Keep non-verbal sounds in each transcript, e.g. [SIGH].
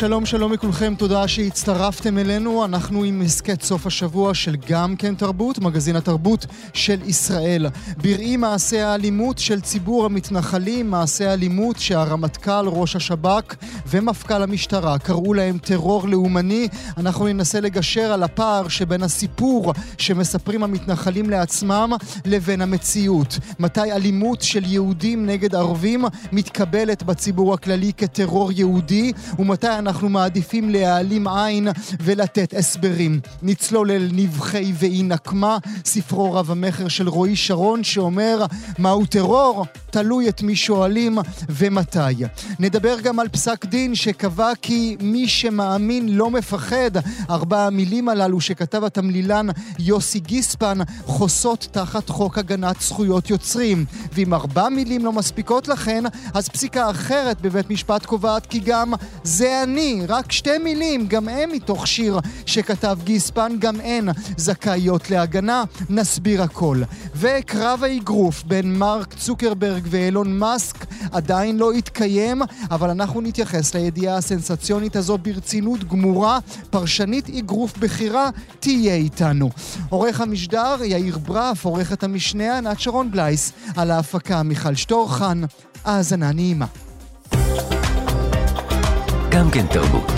שלום שלום לכולכם, תודה שהצטרפתם אלינו. אנחנו עם הסכת סוף השבוע של גם כן תרבות, מגזין התרבות של ישראל. בראי מעשי האלימות של ציבור המתנחלים, מעשי האלימות שהרמטכ"ל, ראש השב"כ ומפכ"ל המשטרה קראו להם טרור לאומני, אנחנו ננסה לגשר על הפער שבין הסיפור שמספרים המתנחלים לעצמם לבין המציאות. מתי אלימות של יהודים נגד ערבים מתקבלת בציבור הכללי כטרור יהודי, ומתי אנחנו... אנחנו מעדיפים להעלים עין ולתת הסברים. נצלול אל נבחי ואי נקמה, ספרו רב המכר של רועי שרון, שאומר מהו טרור? תלוי את מי שואלים ומתי. נדבר גם על פסק דין שקבע כי מי שמאמין לא מפחד. ארבע המילים הללו שכתב התמלילן יוסי גיספן חוסות תחת חוק הגנת זכויות יוצרים. ואם ארבע מילים לא מספיקות לכן, אז פסיקה אחרת בבית משפט קובעת כי גם זה אני אני, רק שתי מילים, גם הם מתוך שיר שכתב גיספן, גם הן זכאיות להגנה, נסביר הכל. וקרב האגרוף בין מרק צוקרברג ואילון מאסק עדיין לא התקיים, אבל אנחנו נתייחס לידיעה הסנסציונית הזו ברצינות גמורה. פרשנית אגרוף בכירה תהיה איתנו. עורך המשדר יאיר ברף, עורכת המשנה ענת שרון בלייס, על ההפקה מיכל שטורחן. האזנה נעימה. גם כן תרבות.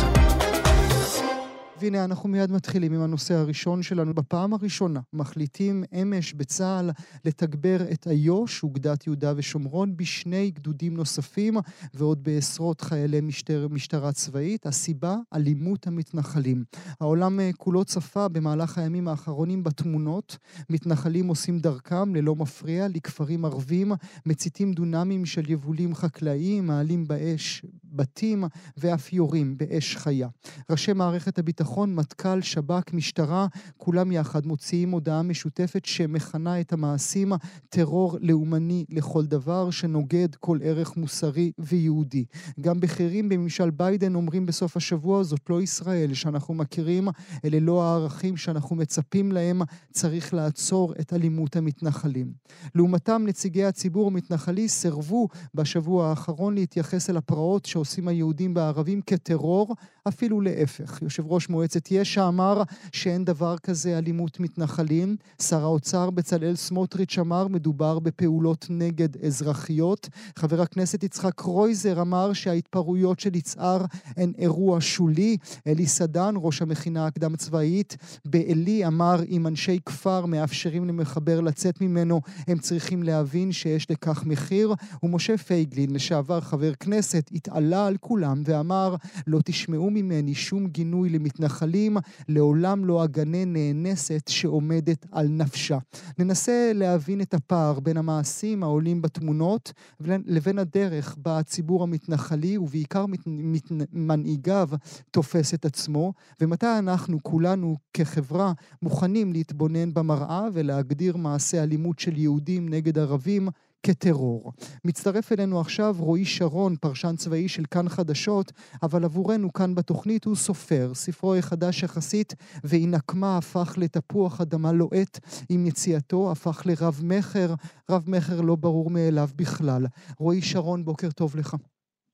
והנה אנחנו מיד מתחילים עם הנושא הראשון שלנו. בפעם הראשונה מחליטים אמש בצה"ל לתגבר את איו"ש, אוגדת יהודה ושומרון, בשני גדודים נוספים ועוד בעשרות חיילי משטר, משטרה צבאית. הסיבה, אלימות המתנחלים. העולם אה, כולו צפה במהלך הימים האחרונים בתמונות. מתנחלים עושים דרכם ללא מפריע לכפרים ערבים, מציתים דונמים של יבולים חקלאיים, מעלים באש בתים ואף יורים באש חיה. ראשי מערכת הביטחון ביטחון, מטכ"ל, שב"כ, משטרה, כולם יחד מוציאים הודעה משותפת שמכנה את המעשים טרור לאומני לכל דבר שנוגד כל ערך מוסרי ויהודי. גם בכירים בממשל ביידן אומרים בסוף השבוע, זאת לא ישראל שאנחנו מכירים, אלה לא הערכים שאנחנו מצפים להם, צריך לעצור את אלימות המתנחלים. לעומתם, נציגי הציבור המתנחלי סירבו בשבוע האחרון להתייחס אל הפרעות שעושים היהודים והערבים כטרור, אפילו להפך. יושב ראש מועצת יש"ע אמר שאין דבר כזה אלימות מתנחלים. שר האוצר בצלאל סמוטריץ' אמר מדובר בפעולות נגד אזרחיות. חבר הכנסת יצחק קרויזר אמר שההתפרעויות של יצהר הן אירוע שולי. אלי סדן, ראש המכינה הקדם צבאית, בעלי אמר אם אנשי כפר מאפשרים למחבר לצאת ממנו, הם צריכים להבין שיש לכך מחיר. ומשה פייגלין, לשעבר חבר כנסת, התעלה על כולם ואמר לא תשמעו ממני שום גינוי למתנחלים, לעולם לא אגנה נאנסת שעומדת על נפשה. ננסה להבין את הפער בין המעשים העולים בתמונות לבין הדרך בה הציבור המתנחלי ובעיקר מת, מת, מנהיגיו תופס את עצמו, ומתי אנחנו כולנו כחברה מוכנים להתבונן במראה ולהגדיר מעשי אלימות של יהודים נגד ערבים כטרור. מצטרף אלינו עכשיו רועי שרון, פרשן צבאי של כאן חדשות, אבל עבורנו כאן בתוכנית הוא סופר. ספרו החדש יחסית, והיא נקמה הפך לתפוח אדמה לוהט עם יציאתו, הפך לרב-מכר, רב-מכר לא ברור מאליו בכלל. רועי שרון, בוקר טוב לך.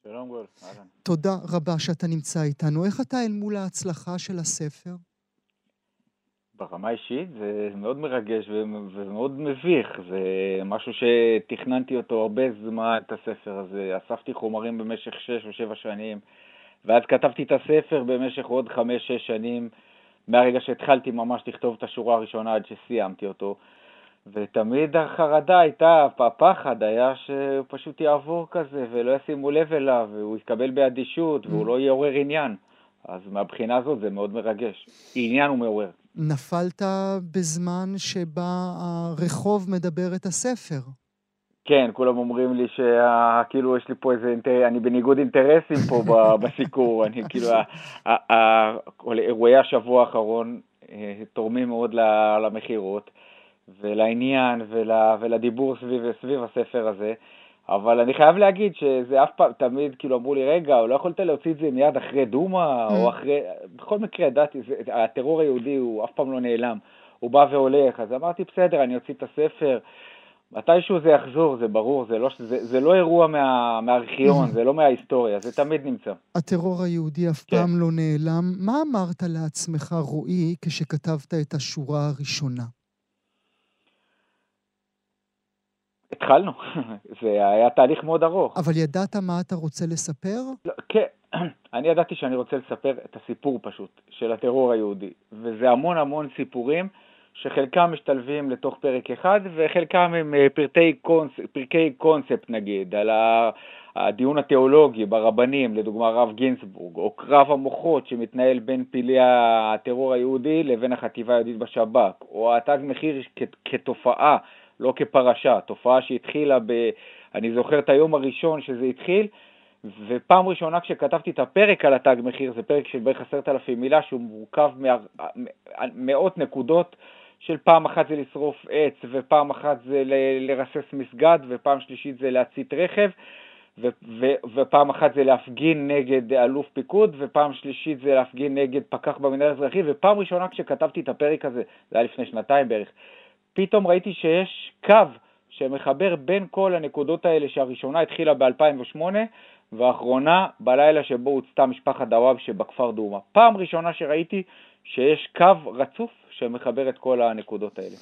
שלום גול, אהלן. תודה רבה שאתה נמצא איתנו. איך אתה אל מול ההצלחה של הספר? ברמה אישית זה מאוד מרגש ומאוד מביך, זה משהו שתכננתי אותו הרבה זמן, את הספר הזה, אספתי חומרים במשך שש או שבע שנים, ואז כתבתי את הספר במשך עוד חמש-שש שנים, מהרגע שהתחלתי ממש לכתוב את השורה הראשונה עד שסיימתי אותו, ותמיד החרדה הייתה, הפחד היה שהוא פשוט יעבור כזה ולא ישימו לב אליו, והוא יתקבל באדישות והוא mm. לא יעורר עניין. אז מהבחינה הזאת זה מאוד מרגש. עניין הוא מעורר. נפלת בזמן שבה הרחוב מדבר את הספר. כן, כולם אומרים לי שכאילו יש לי פה איזה. אני בניגוד אינטרסים פה [LAUGHS] בסיקור, אני כאילו, אירועי השבוע האחרון אה, תורמים מאוד למכירות ולעניין ולדיבור סביב הספר הזה. אבל אני חייב להגיד שזה אף פעם, תמיד כאילו אמרו לי, רגע, לא יכולת להוציא את זה מיד אחרי דומא, או mm. אחרי, בכל מקרה, ידעתי, הטרור היהודי הוא אף פעם לא נעלם. הוא בא והולך, אז אמרתי, בסדר, אני אוציא את הספר. מתישהו זה יחזור, זה ברור, זה לא, זה, זה לא אירוע מה, מהארכיון, זה לא מההיסטוריה, זה תמיד נמצא. הטרור היהודי אף כן. פעם לא נעלם. מה אמרת לעצמך, רועי, כשכתבת את השורה הראשונה? התחלנו, [LAUGHS] זה היה תהליך מאוד ארוך. אבל ידעת מה אתה רוצה לספר? לא, כן, [CLEARS THROAT] אני ידעתי שאני רוצה לספר את הסיפור פשוט של הטרור היהודי, וזה המון המון סיפורים שחלקם משתלבים לתוך פרק אחד וחלקם הם אה, פרטי קונס, פרקי קונספט נגיד, על הדיון התיאולוגי ברבנים, לדוגמה הרב גינזבורג, או קרב המוחות שמתנהל בין פילי הטרור היהודי לבין החטיבה היהודית בשב"כ, או התג מחיר כתופעה, לא כפרשה, תופעה שהתחילה ב... אני זוכר את היום הראשון שזה התחיל, ופעם ראשונה כשכתבתי את הפרק על התג מחיר, זה פרק של בערך עשרת אלפים מילה, שהוא מורכב ממאות נקודות, של פעם אחת זה לשרוף עץ, ופעם אחת זה לרסס מסגד, ופעם שלישית זה להצית רכב, ו- ו- ופעם אחת זה להפגין נגד אלוף פיקוד, ופעם שלישית זה להפגין נגד פקח במנהל האזרחי, ופעם ראשונה כשכתבתי את הפרק הזה, זה היה לפני שנתיים בערך, פתאום ראיתי שיש קו שמחבר בין כל הנקודות האלה שהראשונה התחילה ב-2008 והאחרונה בלילה שבו הוצתה משפחת דוואב שבכפר דומה. פעם ראשונה שראיתי שיש קו רצוף שמחבר את כל הנקודות האלה.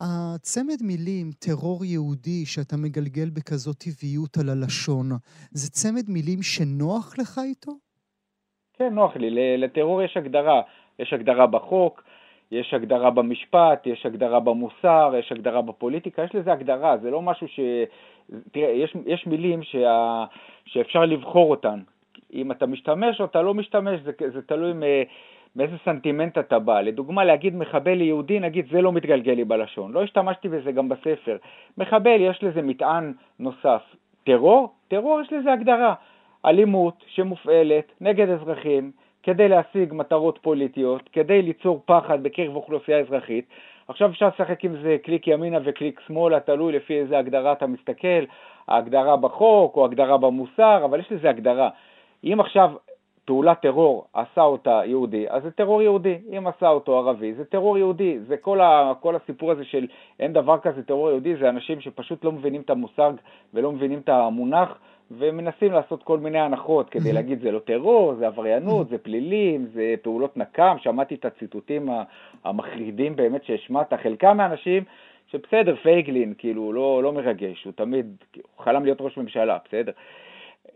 הצמד מילים טרור יהודי שאתה מגלגל בכזאת טבעיות על הלשון, זה צמד מילים שנוח לך איתו? כן, נוח לי. לטרור יש הגדרה. יש הגדרה בחוק, יש הגדרה במשפט, יש הגדרה במוסר, יש הגדרה בפוליטיקה, יש לזה הגדרה, זה לא משהו ש... תראה, יש, יש מילים שה... שאפשר לבחור אותן. אם אתה משתמש או אתה לא משתמש, זה, זה תלוי מ... מאיזה סנטימנט אתה בא. לדוגמה, להגיד מחבל יהודי, נגיד, זה לא מתגלגל לי בלשון. לא השתמשתי בזה גם בספר. מחבל, יש לזה מטען נוסף. טרור? טרור יש לזה הגדרה. אלימות שמופעלת נגד אזרחים כדי להשיג מטרות פוליטיות, כדי ליצור פחד בקרב אוכלוסייה אזרחית. עכשיו אפשר לשחק עם זה קליק ימינה וקליק שמאלה, תלוי לפי איזה הגדרה אתה מסתכל, ההגדרה בחוק או הגדרה במוסר, אבל יש לזה הגדרה. אם עכשיו פעולת טרור עשה אותה יהודי, אז זה טרור יהודי. אם עשה אותו ערבי, זה טרור יהודי. זה כל, ה, כל הסיפור הזה של אין דבר כזה טרור יהודי, זה אנשים שפשוט לא מבינים את המושג ולא מבינים את המונח, ומנסים לעשות כל מיני הנחות כדי להגיד זה לא טרור, זה עבריינות, זה פלילים, זה פעולות נקם. שמעתי את הציטוטים המחרידים באמת שהשמעת. חלקם מהאנשים שבסדר, פייגלין, כאילו, לא, לא מרגש, הוא תמיד, הוא חלם להיות ראש ממשלה, בסדר.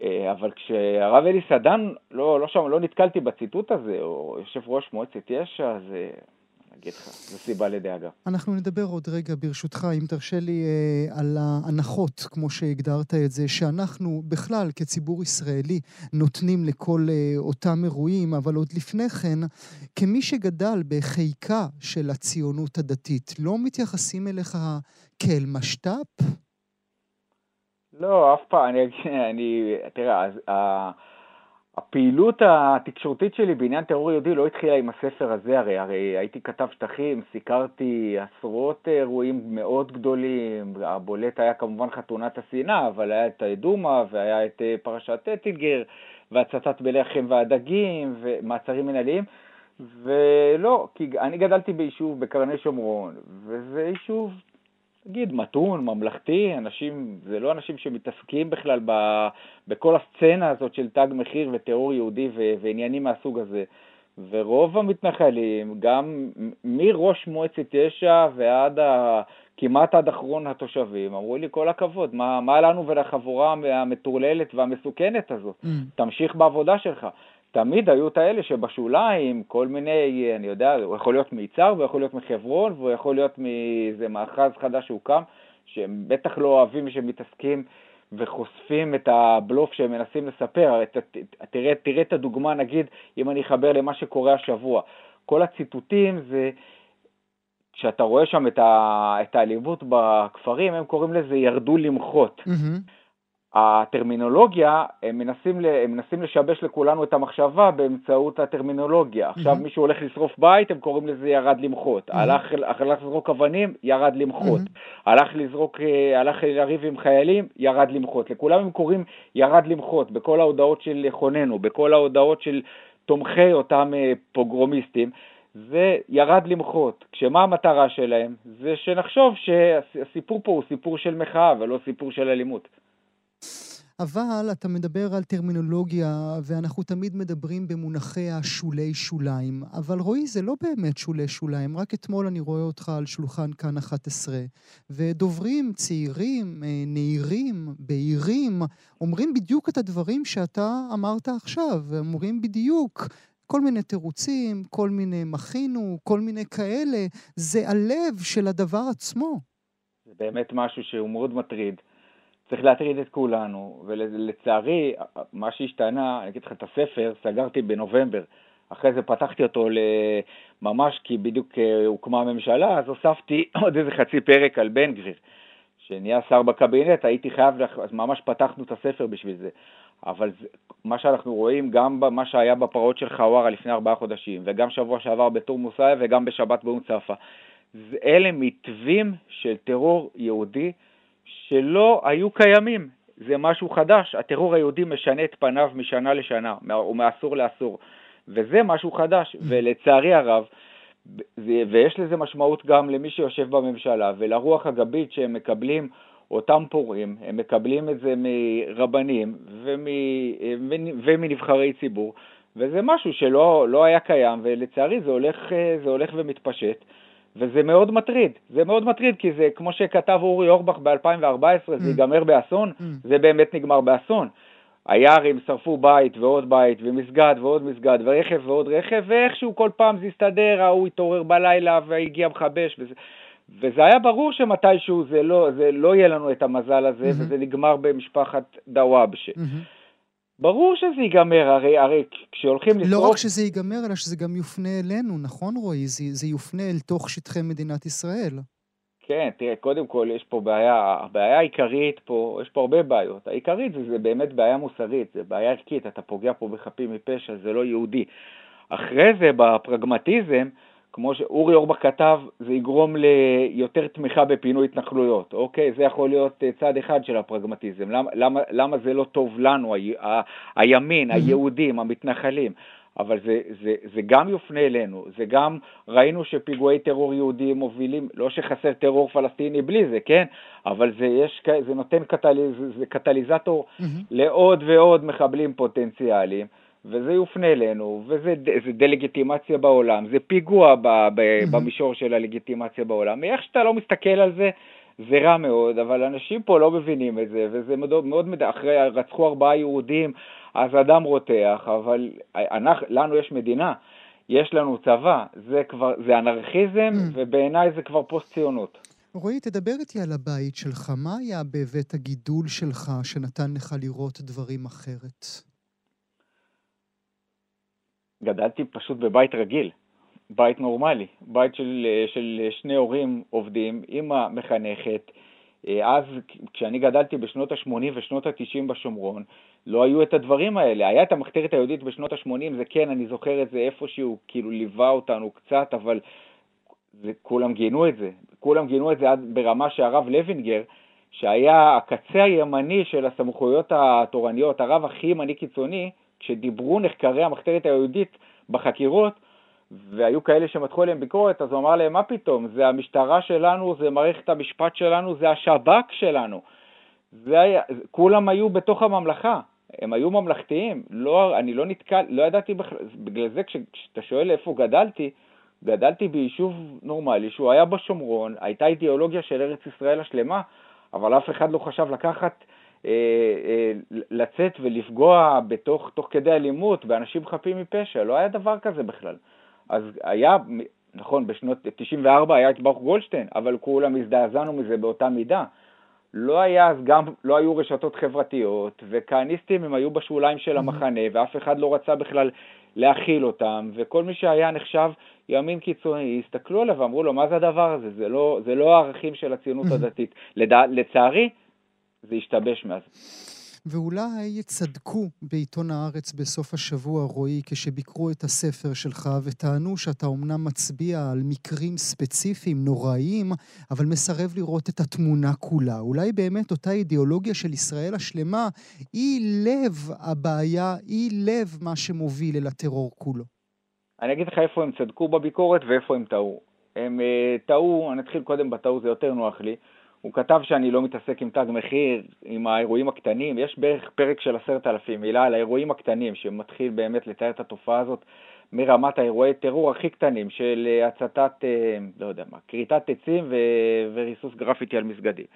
אה, אבל כשהרב אלי סדן, לא, לא, שם, לא נתקלתי בציטוט הזה, או יושב ראש מועצת יש"ע, אז אגיד לך, זו סיבה לדאגה. אנחנו נדבר עוד רגע, ברשותך, אם תרשה לי, אה, על ההנחות, כמו שהגדרת את זה, שאנחנו בכלל, כציבור ישראלי, נותנים לכל אה, אותם אירועים, אבל עוד לפני כן, כמי שגדל בחיקה של הציונות הדתית, לא מתייחסים אליך כאל משת"פ? לא, אף פעם, אני, אני תראה, אז, ה, הפעילות התקשורתית שלי בעניין טרור יהודי לא התחילה עם הספר הזה, הרי, הרי הייתי כתב שטחים, סיקרתי עשרות אירועים מאוד גדולים, הבולט היה כמובן חתונת השנאה, אבל היה את דומא והיה את אה, פרשת אטינגר, והצתת בלחם והדגים, ומעצרים מנהליים. ולא, כי אני גדלתי ביישוב בקרני שומרון, וזה יישוב נגיד מתון, ממלכתי, אנשים, זה לא אנשים שמתעסקים בכלל ב, בכל הסצנה הזאת של תג מחיר וטרור יהודי ו, ועניינים מהסוג הזה. ורוב המתנחלים, גם מראש מועצת יש"ע ועד ה... כמעט עד אחרון התושבים, אמרו לי כל הכבוד, מה, מה לנו ולחבורה המטורללת והמסוכנת הזאת? Mm. תמשיך בעבודה שלך. תמיד היו את האלה שבשוליים, כל מיני, אני יודע, הוא יכול להיות מיצר, והוא יכול להיות מחברון, והוא יכול להיות מאיזה מאחז חדש שהוקם, שהם בטח לא אוהבים שמתעסקים וחושפים את הבלוף שהם מנסים לספר. תראה, תראה את הדוגמה, נגיד, אם אני אחבר למה שקורה השבוע. כל הציטוטים זה, כשאתה רואה שם את האלימות בכפרים, הם קוראים לזה ירדו למחות. Mm-hmm. הטרמינולוגיה, הם מנסים, הם מנסים לשבש לכולנו את המחשבה באמצעות הטרמינולוגיה. Mm-hmm. עכשיו מישהו הולך לשרוף בית, הם קוראים לזה ירד למחות. Mm-hmm. הלך, הלך לזרוק אבנים, ירד למחות. Mm-hmm. הלך לזרוק, אה, הלך לריב עם חיילים, ירד למחות. לכולם הם קוראים ירד למחות, בכל ההודעות של חוננו, בכל ההודעות של תומכי אותם אה, פוגרומיסטים. זה ירד למחות. כשמה המטרה שלהם? זה שנחשוב שהסיפור פה הוא סיפור של מחאה ולא סיפור של אלימות. אבל אתה מדבר על טרמינולוגיה, ואנחנו תמיד מדברים במונחי השולי שוליים. אבל רועי, זה לא באמת שולי שוליים. רק אתמול אני רואה אותך על שולחן כאן 11, ודוברים צעירים, אה, נעירים, בהירים, אומרים בדיוק את הדברים שאתה אמרת עכשיו. אומרים בדיוק. כל מיני תירוצים, כל מיני מכינו, כל מיני כאלה. זה הלב של הדבר עצמו. זה באמת משהו שהוא מאוד מטריד. צריך להטריד את כולנו, ולצערי, מה שהשתנה, אני אגיד לך את הספר, סגרתי בנובמבר, אחרי זה פתחתי אותו ממש כי בדיוק אה, הוקמה הממשלה, אז הוספתי [CLEARS THROAT] עוד איזה חצי פרק על בן גביר, שנהיה שר בקבינט, הייתי חייב, אז ממש פתחנו את הספר בשביל זה. אבל זה, מה שאנחנו רואים, גם במה שהיה בפרעות של חווארה לפני ארבעה חודשים, וגם שבוע שעבר בתור מוסאי וגם בשבת באום צפה, אלה מתווים של טרור יהודי שלא היו קיימים. זה משהו חדש, הטרור היהודי משנה את פניו משנה לשנה, או מעשור לעשור, וזה משהו חדש, ולצערי הרב, ויש לזה משמעות גם למי שיושב בממשלה ולרוח הגבית שהם מקבלים אותם פורעים, הם מקבלים את זה מרבנים ומנבחרי ציבור, וזה משהו שלא לא היה קיים, ולצערי זה הולך, זה הולך ומתפשט. וזה מאוד מטריד, זה מאוד מטריד כי זה כמו שכתב אורי אורבך ב-2014, mm. זה ייגמר באסון, mm. זה באמת נגמר באסון. היערים שרפו בית ועוד בית ומסגד ועוד מסגד ורכב ועוד רכב ואיכשהו כל פעם זה הסתדר, ההוא התעורר בלילה והגיע מכבש וזה, וזה היה ברור שמתישהו זה לא, זה לא יהיה לנו את המזל הזה mm-hmm. וזה נגמר במשפחת דוואבשה. Mm-hmm. ברור שזה ייגמר, הרי, הרי כשהולכים לשרוף... לא רק שזה ייגמר, אלא שזה גם יופנה אלינו, נכון רועי? זה, זה יופנה אל תוך שטחי מדינת ישראל. כן, תראה, קודם כל יש פה בעיה, הבעיה העיקרית פה, יש פה הרבה בעיות. העיקרית זה, זה באמת בעיה מוסרית, זה בעיה ערכית, אתה פוגע פה בחפים מפשע, זה לא יהודי. אחרי זה, בפרגמטיזם, כמו שאורי אורבך כתב, זה יגרום ליותר תמיכה בפינוי התנחלויות, אוקיי? זה יכול להיות אה, צד אחד של הפרגמטיזם. למה, למה, למה זה לא טוב לנו, ה, ה, הימין, היהודים, המתנחלים? אבל זה, זה, זה גם יופנה אלינו, זה גם, ראינו שפיגועי טרור יהודיים מובילים, לא שחסר טרור פלסטיני בלי זה, כן? אבל זה, יש, זה נותן קטליז, זה קטליזטור mm-hmm. לעוד ועוד מחבלים פוטנציאליים. וזה יופנה אלינו, וזה דה-לגיטימציה בעולם, זה פיגוע ב, ב, במישור של הלגיטימציה בעולם. מאיך שאתה לא מסתכל על זה, זה רע מאוד, אבל אנשים פה לא מבינים את זה, וזה מאוד, מאוד אחרי, רצחו ארבעה יהודים, אז אדם רותח, אבל אנחנו, לנו יש מדינה, יש לנו צבא, זה כבר, זה אנרכיזם, ובעיניי זה כבר פוסט-ציונות. רועי, תדבר איתי על הבית שלך. מה היה בבית הגידול שלך שנתן לך לראות דברים אחרת? גדלתי פשוט בבית רגיל, בית נורמלי, בית של, של שני הורים עובדים, אימא מחנכת. אז כשאני גדלתי בשנות ה-80 ושנות ה-90 בשומרון, לא היו את הדברים האלה. היה את המחתרת היהודית בשנות ה-80, זה כן, אני זוכר את זה איפשהו, כאילו ליווה אותנו קצת, אבל זה, כולם גינו את זה. כולם גינו את זה עד ברמה שהרב לוינגר, שהיה הקצה הימני של הסמכויות התורניות, הרב הכי ימני קיצוני, כשדיברו נחקרי המחתרת היהודית בחקירות, והיו כאלה שמתחו עליהם ביקורת, אז הוא אמר להם, מה פתאום, זה המשטרה שלנו, זה מערכת המשפט שלנו, זה השב"כ שלנו. זה היה, כולם היו בתוך הממלכה, הם היו ממלכתיים, לא, אני לא נתקל, לא ידעתי בכלל, בגלל זה כשאתה שואל איפה גדלתי, גדלתי ביישוב נורמלי שהוא היה בשומרון, הייתה אידיאולוגיה של ארץ ישראל השלמה, אבל אף אחד לא חשב לקחת לצאת ולפגוע בתוך, תוך כדי אלימות באנשים חפים מפשע, לא היה דבר כזה בכלל. אז היה, נכון, בשנות 94 היה את ברוך גולדשטיין, אבל כולם הזדעזענו מזה באותה מידה. לא היה אז גם, לא היו רשתות חברתיות, וכהניסטים הם היו בשוליים של המחנה, ואף אחד לא רצה בכלל להכיל אותם, וכל מי שהיה נחשב ימין קיצוני, הסתכלו עליו ואמרו לו, מה זה הדבר הזה? זה לא, זה לא הערכים של הציונות הדתית. לדע, לצערי, זה השתבש מאז. ואולי יצדקו בעיתון הארץ בסוף השבוע, רועי, כשביקרו את הספר שלך וטענו שאתה אומנם מצביע על מקרים ספציפיים, נוראיים, אבל מסרב לראות את התמונה כולה. אולי באמת אותה אידיאולוגיה של ישראל השלמה היא לב הבעיה, היא לב מה שמוביל אל הטרור כולו. אני אגיד לך איפה הם צדקו בביקורת ואיפה הם טעו. הם uh, טעו, אני אתחיל קודם בטעו, זה יותר נוח לי. הוא כתב שאני לא מתעסק עם תג מחיר, עם האירועים הקטנים, יש בערך פרק של עשרת אלפים מילה על האירועים הקטנים, שמתחיל באמת לתאר את התופעה הזאת מרמת האירועי טרור הכי קטנים של אה, הצתת, אה, לא יודע מה, כריתת עצים ו- וריסוס גרפיטי על מסגדים.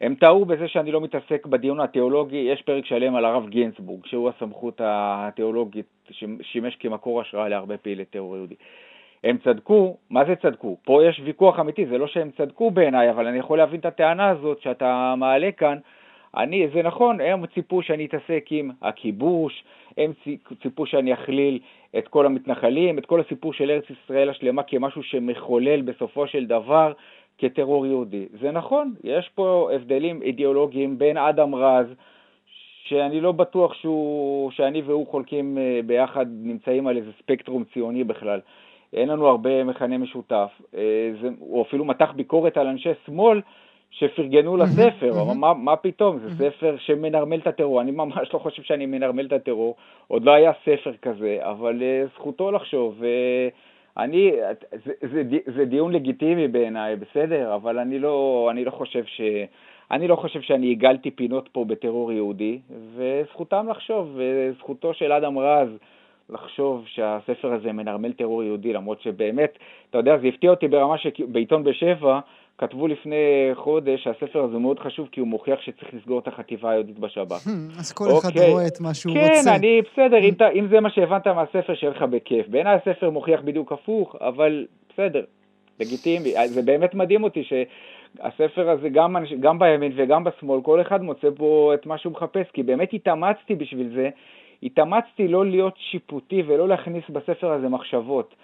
הם טעו בזה שאני לא מתעסק בדיון התיאולוגי, יש פרק שלם על הרב גינסבורג, שהוא הסמכות התיאולוגית ששימש כמקור השראה להרבה פעילי טרור יהודי. הם צדקו, מה זה צדקו? פה יש ויכוח אמיתי, זה לא שהם צדקו בעיניי, אבל אני יכול להבין את הטענה הזאת שאתה מעלה כאן. אני, זה נכון, הם ציפו שאני אתעסק עם הכיבוש, הם ציפו שאני אכליל את כל המתנחלים, את כל הסיפור של ארץ ישראל השלמה כמשהו שמחולל בסופו של דבר כטרור יהודי. זה נכון, יש פה הבדלים אידיאולוגיים בין אדם רז, שאני לא בטוח שהוא, שאני והוא חולקים אה, ביחד, נמצאים על איזה ספקטרום ציוני בכלל. אין לנו הרבה מכנה משותף. אה, זה, הוא אפילו מתח ביקורת על אנשי שמאל שפרגנו לספר, אבל מה, מה פתאום, זה ספר שמנרמל את הטרור, אני ממש לא חושב שאני מנרמל את הטרור, עוד לא היה ספר כזה, אבל uh, זכותו לחשוב, ואני, זה, זה, זה דיון לגיטימי בעיניי, בסדר, אבל אני לא, אני לא חושב ש... אני לא חושב שאני עיגלתי פינות פה בטרור יהודי, וזכותם לחשוב, וזכותו של אדם רז לחשוב שהספר הזה מנרמל טרור יהודי, למרות שבאמת, אתה יודע, זה הפתיע אותי ברמה שבעיתון בשבע, כתבו לפני חודש שהספר הזה מאוד חשוב כי הוא מוכיח שצריך לסגור את החטיבה היהודית בשב"כ. [LAUGHS] אז כל אחד אוקיי. רואה את מה שהוא כן, רוצה. כן, אני בסדר, אם. אם זה מה שהבנת מהספר, שיהיה לך בכיף. בעיניי הספר מוכיח בדיוק הפוך, אבל בסדר, לגיטימי. זה באמת מדהים אותי שהספר הזה, גם, גם בימין וגם בשמאל, כל אחד מוצא בו את מה שהוא מחפש, כי באמת התאמצתי בשביל זה. התאמצתי לא להיות שיפוטי ולא להכניס בספר הזה מחשבות.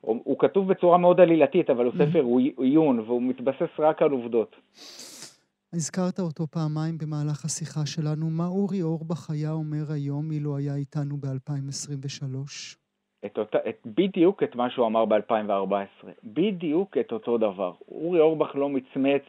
הוא, הוא כתוב בצורה מאוד עלילתית, אבל הוא mm-hmm. ספר עיון, והוא מתבסס רק על עובדות. הזכרת אותו פעמיים במהלך השיחה שלנו. מה אורי אורבך היה אומר היום אילו היה איתנו ב-2023? את אותה, את, בדיוק את מה שהוא אמר ב-2014. בדיוק את אותו דבר. אורי אורבך לא מצמץ,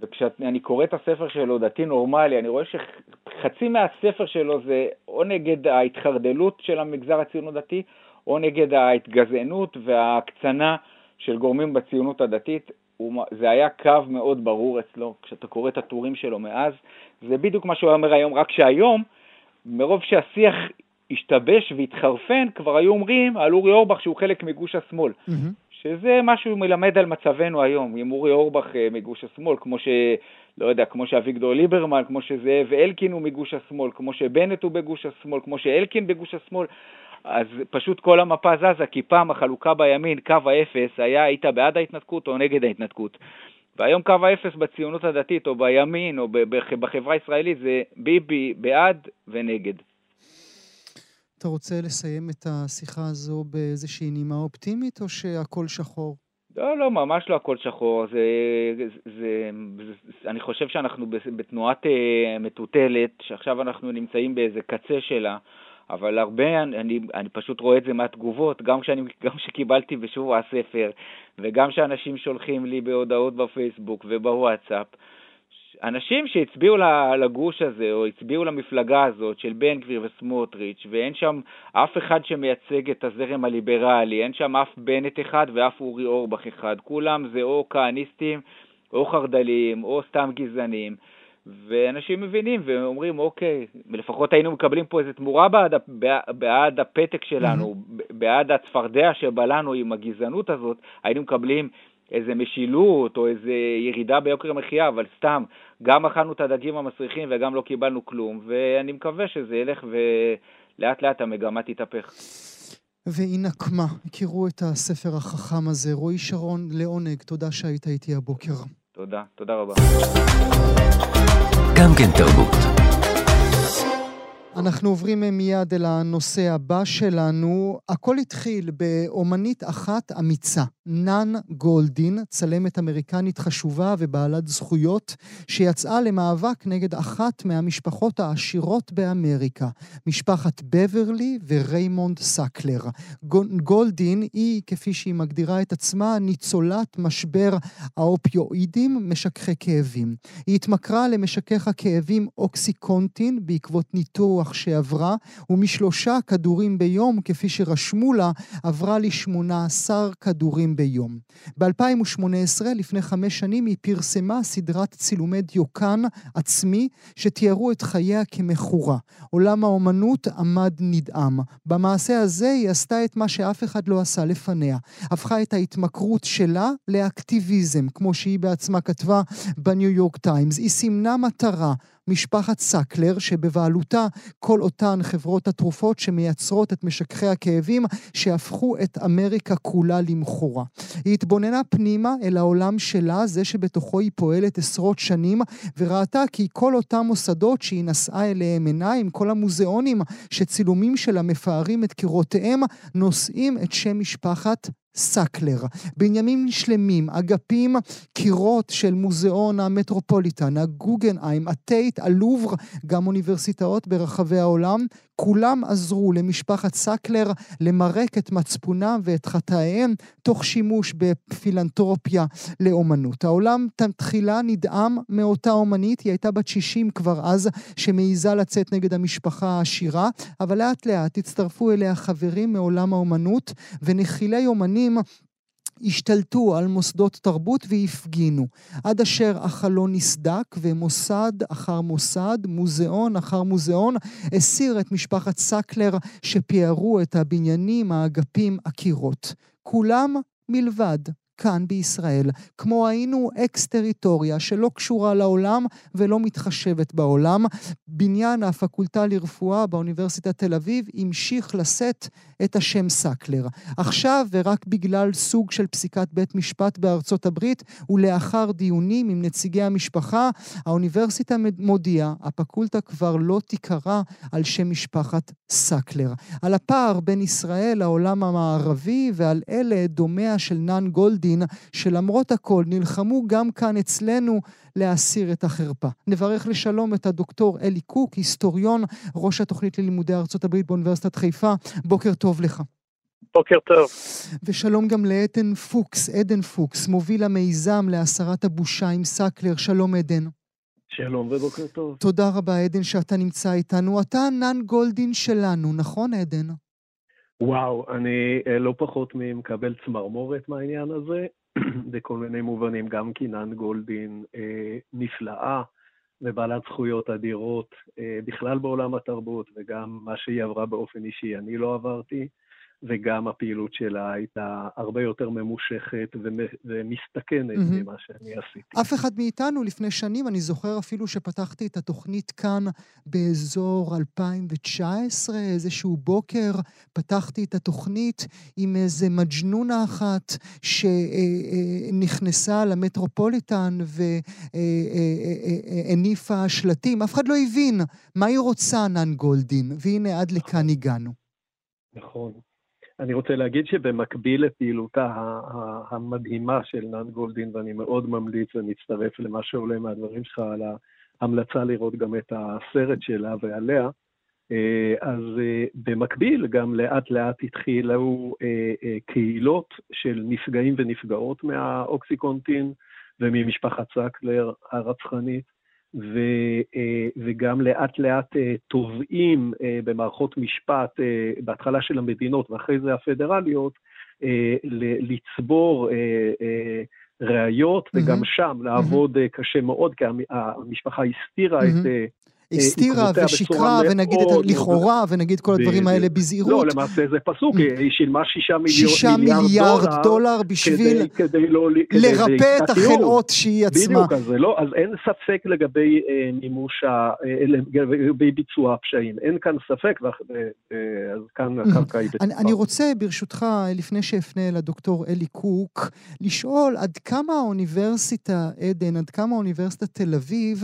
וכשאני קורא את הספר שלו, דתי נורמלי, אני רואה שחצי מהספר שלו זה או נגד ההתחרדלות של המגזר הציונות דתי, או נגד ההתגזענות וההקצנה של גורמים בציונות הדתית. זה היה קו מאוד ברור אצלו, כשאתה קורא את הטורים שלו מאז, זה בדיוק מה שהוא אומר היום, רק שהיום, מרוב שהשיח השתבש והתחרפן, כבר היו אומרים על אורי אורבך שהוא חלק מגוש השמאל. Mm-hmm. שזה משהו מלמד על מצבנו היום, עם אורי אורבך אה, מגוש השמאל, כמו ש... לא יודע, כמו שאביגדור ליברמן, כמו שזאב אלקין הוא מגוש השמאל, כמו שבנט הוא בגוש השמאל, כמו שאלקין בגוש השמאל, אז פשוט כל המפה זזה, כי פעם החלוקה בימין, קו האפס, היה היית בעד ההתנתקות או נגד ההתנתקות. והיום קו האפס בציונות הדתית או בימין או בחברה הישראלית זה ביבי בעד ונגד. אתה רוצה לסיים את השיחה הזו באיזושהי נימה אופטימית או שהכל שחור? לא, לא, ממש לא הכל שחור. זה, זה, זה, זה, אני חושב שאנחנו בתנועת אה, מטוטלת, שעכשיו אנחנו נמצאים באיזה קצה שלה. אבל הרבה, אני, אני פשוט רואה את זה מהתגובות, גם כשקיבלתי בשבוע הספר, וגם שאנשים שולחים לי בהודעות בפייסבוק ובוואטסאפ, אנשים שהצביעו לגוש הזה, או הצביעו למפלגה הזאת של בן גביר וסמוטריץ', ואין שם אף אחד שמייצג את הזרם הליברלי, אין שם אף בנט אחד ואף אורי אורבך אחד, כולם זה או כהניסטים, או חרד"לים, או סתם גזענים. ואנשים מבינים ואומרים, אוקיי, לפחות היינו מקבלים פה איזו תמורה בעד, בעד הפתק שלנו, mm-hmm. בעד הצפרדע שבלענו עם הגזענות הזאת, היינו מקבלים איזה משילות או איזה ירידה ביוקר המחיה, אבל סתם, גם אכלנו את הדגים המסריחים וגם לא קיבלנו כלום, ואני מקווה שזה ילך ולאט לאט המגמה תתהפך. והיא נקמה, הכירו את הספר החכם הזה. רועי שרון, לעונג, תודה שהיית איתי הבוקר. תודה, תודה רבה. גם כן תרבות. אנחנו עוברים מיד אל הנושא הבא שלנו. הכל התחיל באומנית אחת אמיצה, נאן גולדין, צלמת אמריקנית חשובה ובעלת זכויות, שיצאה למאבק נגד אחת מהמשפחות העשירות באמריקה, משפחת בברלי וריימונד סקלר. גולדין היא, כפי שהיא מגדירה את עצמה, ניצולת משבר האופיואידים, משככי כאבים. היא התמכרה למשכך הכאבים אוקסיקונטין בעקבות ניתוח שעברה, ומשלושה כדורים ביום, כפי שרשמו לה, עברה ל-18 כדורים ביום. ב-2018, לפני חמש שנים, היא פרסמה סדרת צילומי דיוקן עצמי, שתיארו את חייה כמכורה. עולם האומנות עמד נדהם. במעשה הזה היא עשתה את מה שאף אחד לא עשה לפניה. הפכה את ההתמכרות שלה לאקטיביזם, כמו שהיא בעצמה כתבה בניו יורק טיימס. היא סימנה מטרה, משפחת סקלר, שבבעלותה כל אותן חברות התרופות שמייצרות את משככי הכאבים, שהפכו את אמריקה כולה למכורה. היא התבוננה פנימה אל העולם שלה, זה שבתוכו היא פועלת עשרות שנים, וראתה כי כל אותם מוסדות שהיא נשאה אליהם עיניים, כל המוזיאונים שצילומים שלה מפארים את קירותיהם, נושאים את שם משפחת סקלר. בניינים שלמים, אגפים, קירות של מוזיאון המטרופוליטן, הגוגנהיים, הטייט, הלובר, גם אוניברסיטאות ברחבי העולם, כולם עזרו למשפחת סקלר למרק את מצפונם ואת חטאיהם, תוך שימוש בפילנטרופיה לאומנות. העולם תחילה נדהם מאותה אומנית, היא הייתה בת 60 כבר אז, שמעיזה לצאת נגד המשפחה העשירה, אבל לאט לאט הצטרפו אליה חברים מעולם האומנות, ונחילי אומנים השתלטו על מוסדות תרבות והפגינו, עד אשר החלון נסדק ומוסד אחר מוסד, מוזיאון אחר מוזיאון, הסיר את משפחת סקלר שפיארו את הבניינים, האגפים, הקירות. כולם מלבד כאן בישראל, כמו היינו אקס-טריטוריה שלא קשורה לעולם ולא מתחשבת בעולם. בניין הפקולטה לרפואה באוניברסיטת תל אביב המשיך לשאת את השם סקלר. עכשיו, ורק בגלל סוג של פסיקת בית משפט בארצות הברית, ולאחר דיונים עם נציגי המשפחה, האוניברסיטה מודיעה, הפקולטה כבר לא תיקרא על שם משפחת סקלר. על הפער בין ישראל לעולם המערבי ועל אלה דומיה של נאן גולדין, שלמרות הכל נלחמו גם כאן אצלנו להסיר את החרפה. נברך לשלום את הדוקטור אלי קוק, היסטוריון, ראש התוכנית ללימודי ארצות הברית באוניברסיטת חיפה. בוקר טוב לך. בוקר טוב. ושלום גם לעדן פוקס, עדן פוקס, מוביל המיזם להסרת הבושה עם סקלר. שלום עדן. שלום ובוקר טוב. תודה רבה עדן שאתה נמצא איתנו. אתה נאן גולדין שלנו, נכון עדן? וואו, אני אה, לא פחות ממקבל צמרמורת מהעניין הזה, [CLEARS THROAT] בכל מיני מובנים, גם כי נאן גולדין אה, נפלאה ובעלת זכויות אדירות אה, בכלל בעולם התרבות, וגם מה שהיא עברה באופן אישי אני לא עברתי. וגם הפעילות שלה הייתה הרבה יותר ממושכת ומסתכנת mm-hmm. ממה שאני עשיתי. אף אחד מאיתנו לפני שנים, אני זוכר אפילו שפתחתי את התוכנית כאן באזור 2019, איזשהו בוקר, פתחתי את התוכנית עם איזה מג'נונה אחת שנכנסה למטרופוליטן והניפה שלטים. אף אחד לא הבין מה היא רוצה, נן גולדין, והנה עד לכאן הגענו. נכון. אני רוצה להגיד שבמקביל לפעילותה המדהימה של נאן גולדין, ואני מאוד ממליץ ומצטרף למה שעולה מהדברים שלך על ההמלצה לראות גם את הסרט שלה ועליה, אה, אז אה, במקביל גם לאט לאט התחילו אה, קהילות של נפגעים ונפגעות מהאוקסיקונטין וממשפחת סקלר הרצחנית. ו, אה, וגם לאט לאט אה, תובעים אה, במערכות משפט, בהתחלה של המדינות ואחרי זה הפדרליות, לצבור ראיות, mm-hmm. וגם שם לעבוד mm-hmm. קשה מאוד, כי המשפחה הסתירה mm-hmm. את הסתירה ושיקרה, ונגיד את לכאורה, ונגיד כל הדברים האלה בזהירות. לא, למעשה זה פסוק, היא שילמה שישה מיליארד דולר בשביל לא לרפא את החלאות שהיא עצמה. בדיוק, לא, אז אין ספק לגבי אה, מימוש, אה, לגבי ביצוע הפשעים. אין כאן ספק, אה, אז כאן הקרקע היא בטוחה. אני רוצה, ברשותך, לפני שאפנה לדוקטור אלי קוק, לשאול עד כמה האוניברסיטה עדן, עד כמה האוניברסיטת תל אביב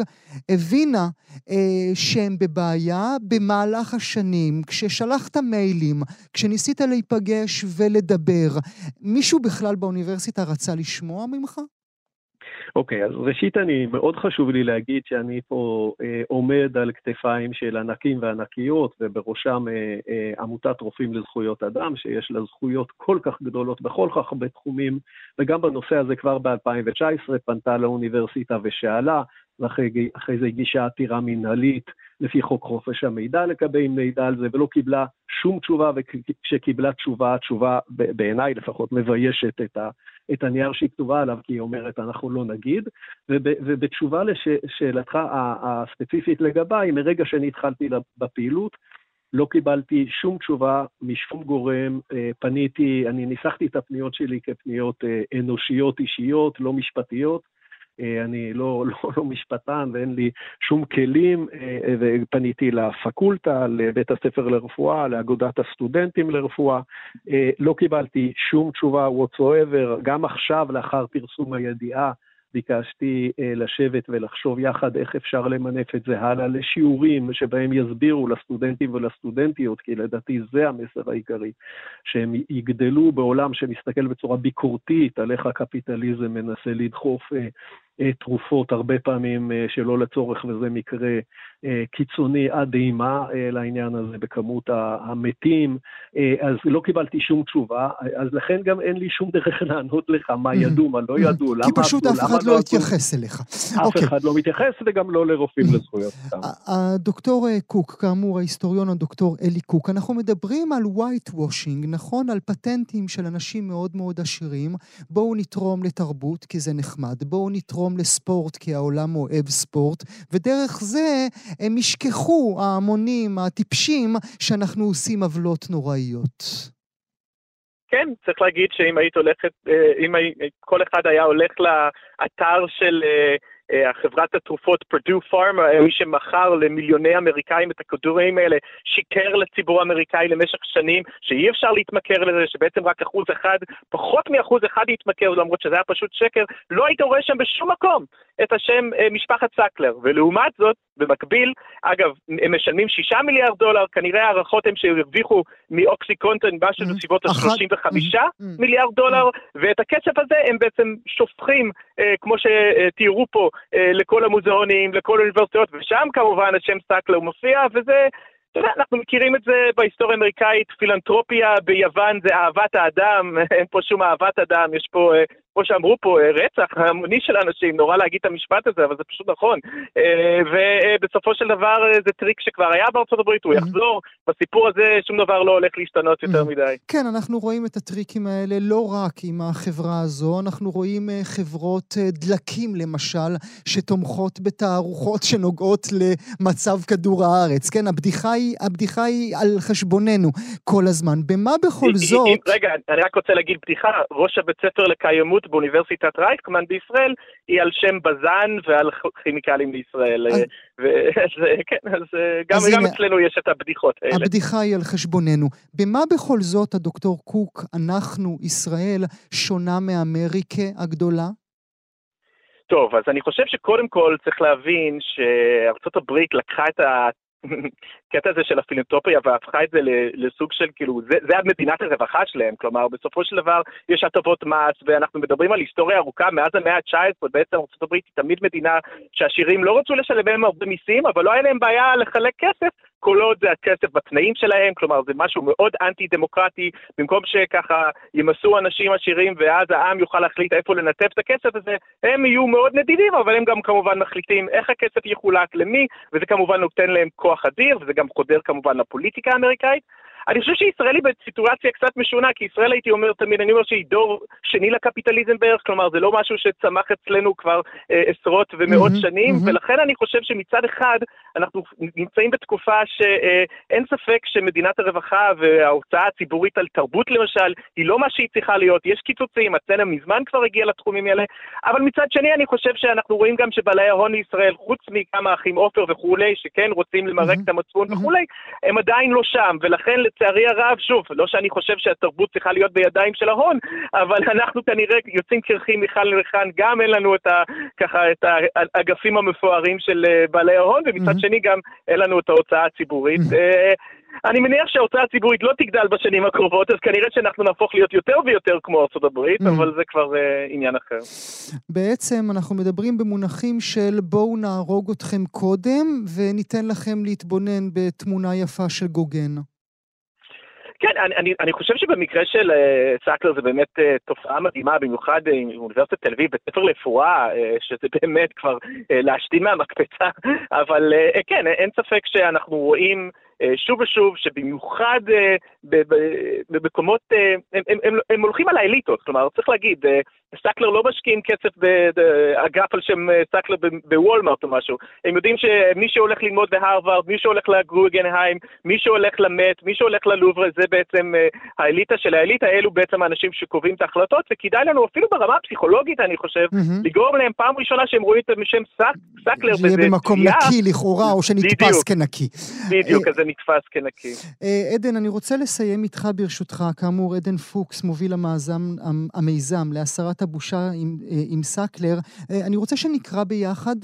הבינה אה, שהם בבעיה במהלך השנים, כששלחת מיילים, כשניסית להיפגש ולדבר, מישהו בכלל באוניברסיטה רצה לשמוע ממך? אוקיי, okay, אז ראשית אני, מאוד חשוב לי להגיד שאני פה אה, עומד על כתפיים של ענקים וענקיות, ובראשם אה, אה, עמותת רופאים לזכויות אדם, שיש לה זכויות כל כך גדולות בכל כך הרבה תחומים, וגם בנושא הזה כבר ב-2019 פנתה לאוניברסיטה ושאלה, ואחרי זה הגישה עתירה מנהלית לפי חוק חופש המידע לקבל מידע על זה, ולא קיבלה שום תשובה, וכשקיבלה תשובה, התשובה בעיניי לפחות מביישת את, ה, את הנייר שהיא כתובה עליו, כי היא אומרת, אנחנו לא נגיד. וב, ובתשובה לשאלתך הספציפית לגביי, מרגע שאני התחלתי בפעילות, לא קיבלתי שום תשובה משום גורם, אה, פניתי, אני ניסחתי את הפניות שלי כפניות אה, אנושיות אישיות, לא משפטיות. אה, אני לא, [LAUGHS] לא, לא משפטן ואין לי שום כלים, אה, ופניתי לפקולטה, לבית הספר לרפואה, לאגודת הסטודנטים לרפואה. אה, לא קיבלתי שום תשובה whatsoever, גם עכשיו, לאחר פרסום הידיעה, ביקשתי לשבת ולחשוב יחד איך אפשר למנף את זה הלאה לשיעורים שבהם יסבירו לסטודנטים ולסטודנטיות, כי לדעתי זה המסר העיקרי, שהם יגדלו בעולם שמסתכל בצורה ביקורתית על איך הקפיטליזם מנסה לדחוף אה, תרופות, הרבה פעמים אה, שלא לצורך, וזה מקרה אה, קיצוני עד אימה לעניין הזה בכמות המתים, אז לא קיבלתי שום תשובה, אז לכן גם אין לי שום דרך [LAUGHS] לענות לך מה. ידעו, מה לא ידעו, למה... כי פשוט אף אחד לא, לא התייחס אליך. אף אוקיי. אחד לא מתייחס וגם לא לרופאים. לזכויות הדוקטור קוק, כאמור, ההיסטוריון הדוקטור אלי קוק, אנחנו מדברים על white washing, נכון? על פטנטים של אנשים מאוד מאוד עשירים. בואו נתרום לתרבות, כי זה נחמד. בואו נתרום... לתרום לספורט כי העולם אוהב ספורט, ודרך זה הם ישכחו, ההמונים, הטיפשים, שאנחנו עושים עוולות נוראיות. כן, צריך להגיד שאם היית הולכת, אה, אם כל אחד היה הולך לאתר של... אה, חברת התרופות פרדו פארמה, מי שמכר למיליוני אמריקאים את הכדורים האלה, שיקר לציבור האמריקאי למשך שנים, שאי אפשר להתמכר לזה, שבעצם רק אחוז אחד, פחות מאחוז אחד יתמכר, למרות שזה היה פשוט שקר, לא היית רואה שם בשום מקום את השם אה, משפחת סקלר. ולעומת זאת, במקביל, אגב, הם משלמים 6 מיליארד דולר, כנראה הערכות הן שהרוויחו מאוקסיקונטין משהו בסביבות ה-35 מיליארד דולר, ואת הכסף הזה הם בעצם שופכים, אה, כמו שתיארו פה, אה, לכל המוזיאונים, לכל האוניברסיטאות, ושם כמובן השם סאקלר מופיע, וזה... אתה יודע, אנחנו מכירים את זה בהיסטוריה האמריקאית, פילנטרופיה ביוון זה אהבת האדם, [LAUGHS] אין פה שום אהבת אדם, יש פה אה, כמו שאמרו פה, אה, רצח המוני של אנשים, נורא להגיד את המשפט הזה, אבל זה פשוט נכון. אה, ובסופו של דבר אה, זה טריק שכבר היה בארצות הברית, הוא יחזור. בסיפור הזה שום דבר לא הולך להשתנות יותר מדי. כן, אנחנו רואים את הטריקים האלה לא רק עם החברה הזו, אנחנו רואים חברות דלקים, למשל, שתומכות בתערוכות [LAUGHS] שנוגעות למצב כדור הארץ. כן, הבדיחה היא, הבדיחה היא על חשבוננו כל הזמן. במה בכל זאת... רגע, אני רק רוצה להגיד בדיחה. ראש הבית ספר לקיימות באוניברסיטת רייכמן בישראל היא על שם בזן ועל כימיקלים לישראל. אז... [LAUGHS] כן, אז גם, אז גם הנה, אצלנו יש את הבדיחות האלה. הבדיחה היא על חשבוננו. במה בכל זאת, הדוקטור קוק, אנחנו, ישראל, שונה מאמריקה הגדולה? טוב, אז אני חושב שקודם כל צריך להבין שארצות הברית לקחה את הקטע הזה של הפילנטרופיה והפכה את זה לסוג של כאילו, זה, זה המדינת הרווחה שלהם, כלומר בסופו של דבר יש הטבות מס ואנחנו מדברים על היסטוריה ארוכה. מאז המאה ה-19, בעצם ארה"ב היא תמיד מדינה שהעשירים לא רצו לשלם הרבה מיסים, אבל לא היה להם בעיה לחלק כסף כל עוד זה הכסף בתנאים שלהם, כלומר זה משהו מאוד אנטי-דמוקרטי, במקום שככה ימסו אנשים עשירים ואז העם יוכל להחליט איפה לנתב את הכסף הזה, הם יהיו מאוד נדידים, אבל הם גם כמובן מחליטים איך הכסף יחולק למי, וזה כמובן נותן להם כוח אדיר, וזה גם חודר כמובן לפוליטיקה האמריקאית. אני חושב שישראל היא בסיטואציה קצת משונה, כי ישראל הייתי אומר תמיד, אני אומר שהיא דור שני לקפיטליזם בערך, כלומר זה לא משהו שצמח אצלנו כבר אה, עשרות ומאות mm-hmm, שנים, mm-hmm. ולכן אני חושב שמצד אחד אנחנו נמצאים בתקופה שאין אה, ספק שמדינת הרווחה וההוצאה הציבורית על תרבות למשל, היא לא מה שהיא צריכה להיות, יש קיצוצים, הצנע מזמן כבר הגיע לתחומים האלה, אבל מצד שני אני חושב שאנחנו רואים גם שבעלי ההון לישראל, חוץ מכמה אחים עופר וכולי, שכן רוצים למרק mm-hmm, את המצפון mm-hmm. וכולי, הם עדיין לא שם, ולכן לצערי הרב, שוב, לא שאני חושב שהתרבות צריכה להיות בידיים של ההון, אבל [LAUGHS] אנחנו כנראה יוצאים קרחים מכאן לכאן, גם אין לנו את ה... ככה, את האגפים המפוארים של אה, בעלי ההון, ומצד שני גם אין לנו את ההוצאה הציבורית. אני מניח שההוצאה הציבורית לא תגדל בשנים הקרובות, אז כנראה שאנחנו נהפוך להיות יותר ויותר כמו ארצות הברית, mm. אבל זה כבר uh, עניין אחר. בעצם אנחנו מדברים במונחים של בואו נהרוג אתכם קודם, וניתן לכם להתבונן בתמונה יפה של גוגן. כן, אני, אני, אני חושב שבמקרה של אה, סאקלר זה באמת אה, תופעה מדהימה, במיוחד אה, עם אוניברסיטת תל אביב, בית ספר לרפואה, אה, שזה באמת כבר אה, להשתין מהמקפצה, אבל אה, כן, אין ספק שאנחנו רואים... אה, שוב ושוב, שבמיוחד אה, במקומות, אה, הם, הם, הם, הם הולכים על האליטות, כלומר, צריך להגיד, סאקלר לא משקיעים כסף באגף על שם סאקלר בוולמארט או משהו. הם יודעים שמי שהולך ללמוד בהרווארד, מי שהולך לגוגנהיים, מי שהולך למט, מי שהולך ללובר, זה בעצם האליטה של האליטה, אלו בעצם האנשים שקובעים את ההחלטות, וכדאי לנו אפילו ברמה הפסיכולוגית, אני חושב, mm-hmm. לגרום להם פעם ראשונה שהם רואים את השם סאקלר באיזה טביעה. במקום נקי לכאורה, או שנתפס כנקי. בדיוק, אז נתפס כנקי. אה, עדן, אני רוצה לסיים איתך ברשותך. כאמור, עדן פוקס מוביל המאזם, המיזם להסרת הבושה עם, אה, עם סקלר. אה, אני רוצה שנקרא ביחד,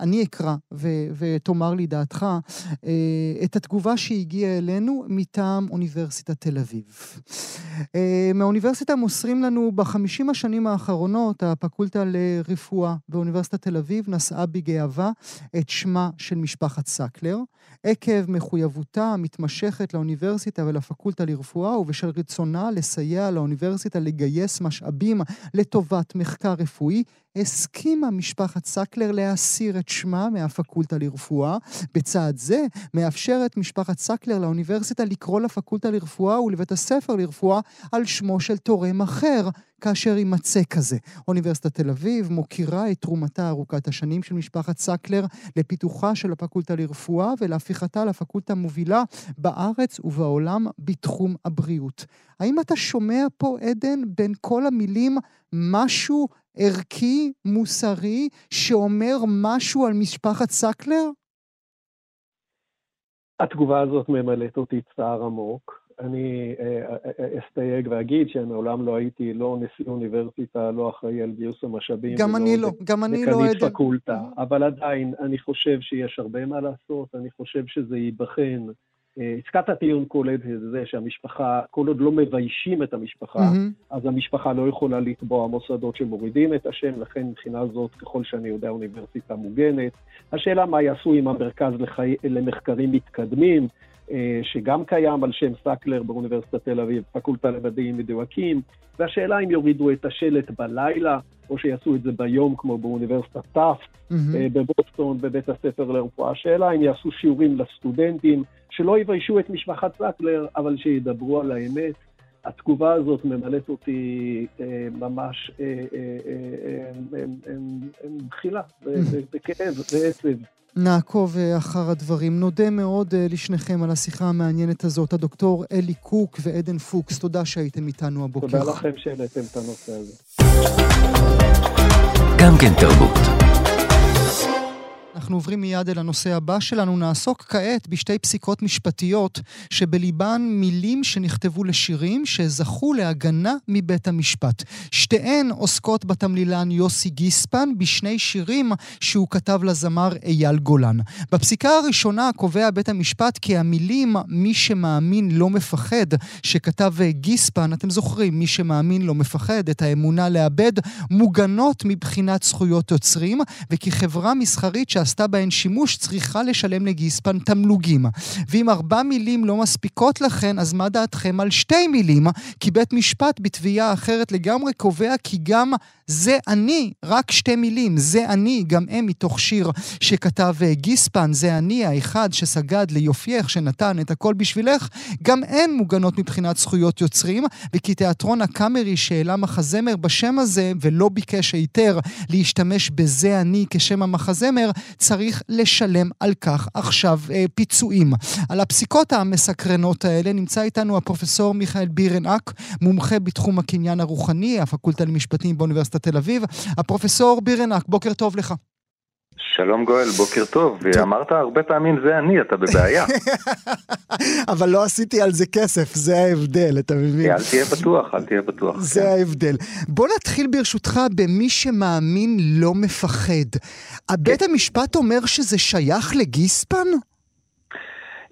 אני אקרא ו, ותאמר לי דעתך, את התגובה שהגיעה אלינו מטעם אוניברסיטת תל אביב. מהאוניברסיטה מוסרים לנו בחמישים השנים האחרונות, הפקולטה לרפואה באוניברסיטת תל אביב נשאה בגאווה את שמה של משפחת סקלר. עקב מחויבותה המתמשכת לאוניברסיטה ולפקולטה לרפואה ובשל רצונה לסייע לאוניברסיטה לגייס משאבים לטובת מחקר רפואי, הסכימה משפחת סקלר להסיר את שמה מהפקולטה לרפואה. בצעד זה מאפשרת משפחת סקלר לאוניברסיטה לקרוא לפקולטה לרפואה ולבית הספר לרפואה על שמו של תורם אחר, כאשר יימצא כזה. אוניברסיטת תל אביב מוקירה את תרומתה ארוכת השנים של משפחת סקלר לפיתוחה של הפקולטה לרפואה ולהפיכתה לפקולטה מובילה בארץ ובעולם בתחום הבריאות. האם אתה שומע פה, עדן, בין כל המילים משהו ערכי, מוסרי, שאומר משהו על משפחת סקלר? התגובה הזאת ממלאת אותי צער עמוק. אני אה, אה, אה, אסתייג ואגיד שמעולם לא הייתי לא נשיא אוניברסיטה, לא אחראי על גיוס המשאבים. גם אני לא, גם אני לא, עדן. פקולטה, אבל עדיין, אני חושב שיש הרבה מה לעשות, אני חושב שזה ייבחן עסקת הטיעון כוללת את זה שהמשפחה, כל עוד לא מביישים את המשפחה, mm-hmm. אז המשפחה לא יכולה לתבוע מוסדות שמורידים את השם, לכן מבחינה זאת, ככל שאני יודע, האוניברסיטה מוגנת. השאלה מה יעשו עם המרכז לחי... למחקרים מתקדמים, שגם קיים על שם סקלר באוניברסיטת תל אביב, פקולטה למדעים מדויקים, והשאלה אם יורידו את השלט בלילה, או שיעשו את זה ביום כמו באוניברסיטת טאפט, mm-hmm. בבוסטון, בבית הספר לרפואה. השאלה אם יעשו שיעורים לסטודנטים, שלא יביישו את משפחת סקלר, אבל שידברו על האמת. התגובה הזאת ממלאת אותי אה, ממש אה, אה, בחילה, בכאב, בעצב. נעקוב אחר הדברים. נודה מאוד לשניכם על השיחה המעניינת הזאת, הדוקטור אלי קוק ועדן פוקס. תודה שהייתם איתנו הבוקר. תודה לכם שהעליתם את הנושא הזה. גם כן תרבות. אנחנו עוברים מיד אל הנושא הבא שלנו. נעסוק כעת בשתי פסיקות משפטיות שבליבן מילים שנכתבו לשירים שזכו להגנה מבית המשפט. שתיהן עוסקות בתמלילן יוסי גיספן בשני שירים שהוא כתב לזמר אייל גולן. בפסיקה הראשונה קובע בית המשפט כי המילים "מי שמאמין לא מפחד" שכתב גיספן, אתם זוכרים, מי שמאמין לא מפחד, את האמונה לאבד, מוגנות מבחינת זכויות יוצרים, וכי חברה מסחרית שעשתה שעשתה בהן שימוש צריכה לשלם לגיספן תמלוגים. ואם ארבע מילים לא מספיקות לכן, אז מה דעתכם על שתי מילים? כי בית משפט בתביעה אחרת לגמרי קובע כי גם זה אני, רק שתי מילים, זה אני, גם הם מתוך שיר שכתב אה, גיספן, זה אני האחד שסגד ליופייך, שנתן את הכל בשבילך, גם הן מוגנות מבחינת זכויות יוצרים, וכי תיאטרון הקאמרי שהעלה מחזמר בשם הזה ולא ביקש היתר להשתמש בזה אני כשם המחזמר, צריך לשלם על כך עכשיו אה, פיצויים. על הפסיקות המסקרנות האלה נמצא איתנו הפרופסור מיכאל בירנאק, מומחה בתחום הקניין הרוחני, הפקולטה למשפטים באוניברסיטת תל אביב. הפרופסור בירנאק, בוקר טוב לך. שלום גואל, בוקר טוב. אמרת הרבה פעמים זה אני, אתה בבעיה. [LAUGHS] אבל לא עשיתי על זה כסף, זה ההבדל, אתה מבין? אל תהיה בטוח, אל תהיה בטוח. זה כן. ההבדל. בוא נתחיל ברשותך במי שמאמין לא מפחד. בית המשפט אומר שזה שייך לגיספן?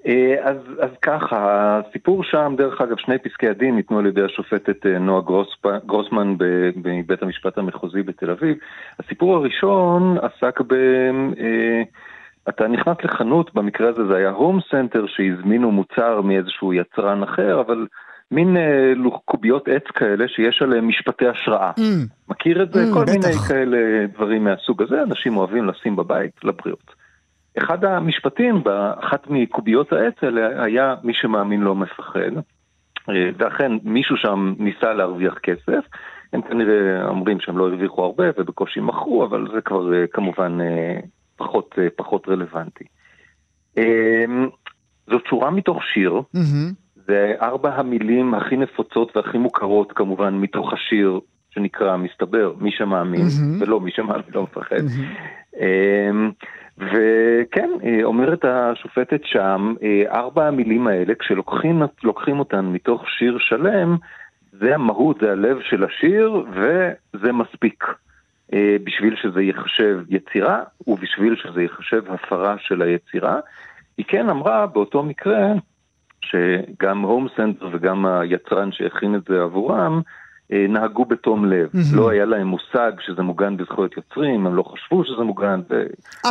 אה, אז, אז ככה, הסיפור שם, דרך אגב, שני פסקי הדין ניתנו על ידי השופטת אה, נועה גרוספ, גרוסמן בבית המשפט המחוזי בתל אביב. הסיפור הראשון עסק ב... אה, אתה נכנס לחנות, במקרה הזה זה היה הום סנטר שהזמינו מוצר מאיזשהו יצרן אחר, אבל מין אה, קוביות עץ כאלה שיש עליהם משפטי השראה. אמ. מכיר את זה? אמ, כל בטח. מיני כאלה דברים מהסוג הזה, אנשים אוהבים לשים בבית לבריאות. אחד המשפטים באחת מקוביות האלה היה מי שמאמין לא מפחד. אה, ואכן מישהו שם ניסה להרוויח כסף, הם כנראה אומרים שהם לא הרוויחו הרבה ובקושי מכרו, אבל זה כבר אה, כמובן אה, פחות, פחות רלוונטי. זאת שורה מתוך שיר, mm-hmm. זה ארבע המילים הכי נפוצות והכי מוכרות כמובן מתוך השיר שנקרא, מסתבר, מי שמאמין, mm-hmm. ולא מי שמאמין לא מפחד. Mm-hmm. וכן, אה, אומרת השופטת שם, אה, ארבע המילים האלה, כשלוקחים אותן מתוך שיר שלם, זה המהות, זה הלב של השיר, וזה מספיק. אה, בשביל שזה ייחשב יצירה, ובשביל שזה ייחשב הפרה של היצירה. היא כן אמרה באותו מקרה, שגם הום סנטר וגם היצרן שהכין את זה עבורם, נהגו בתום לב. Mm-hmm. לא היה להם מושג שזה מוגן בזכויות יוצרים, הם לא חשבו שזה מוגן,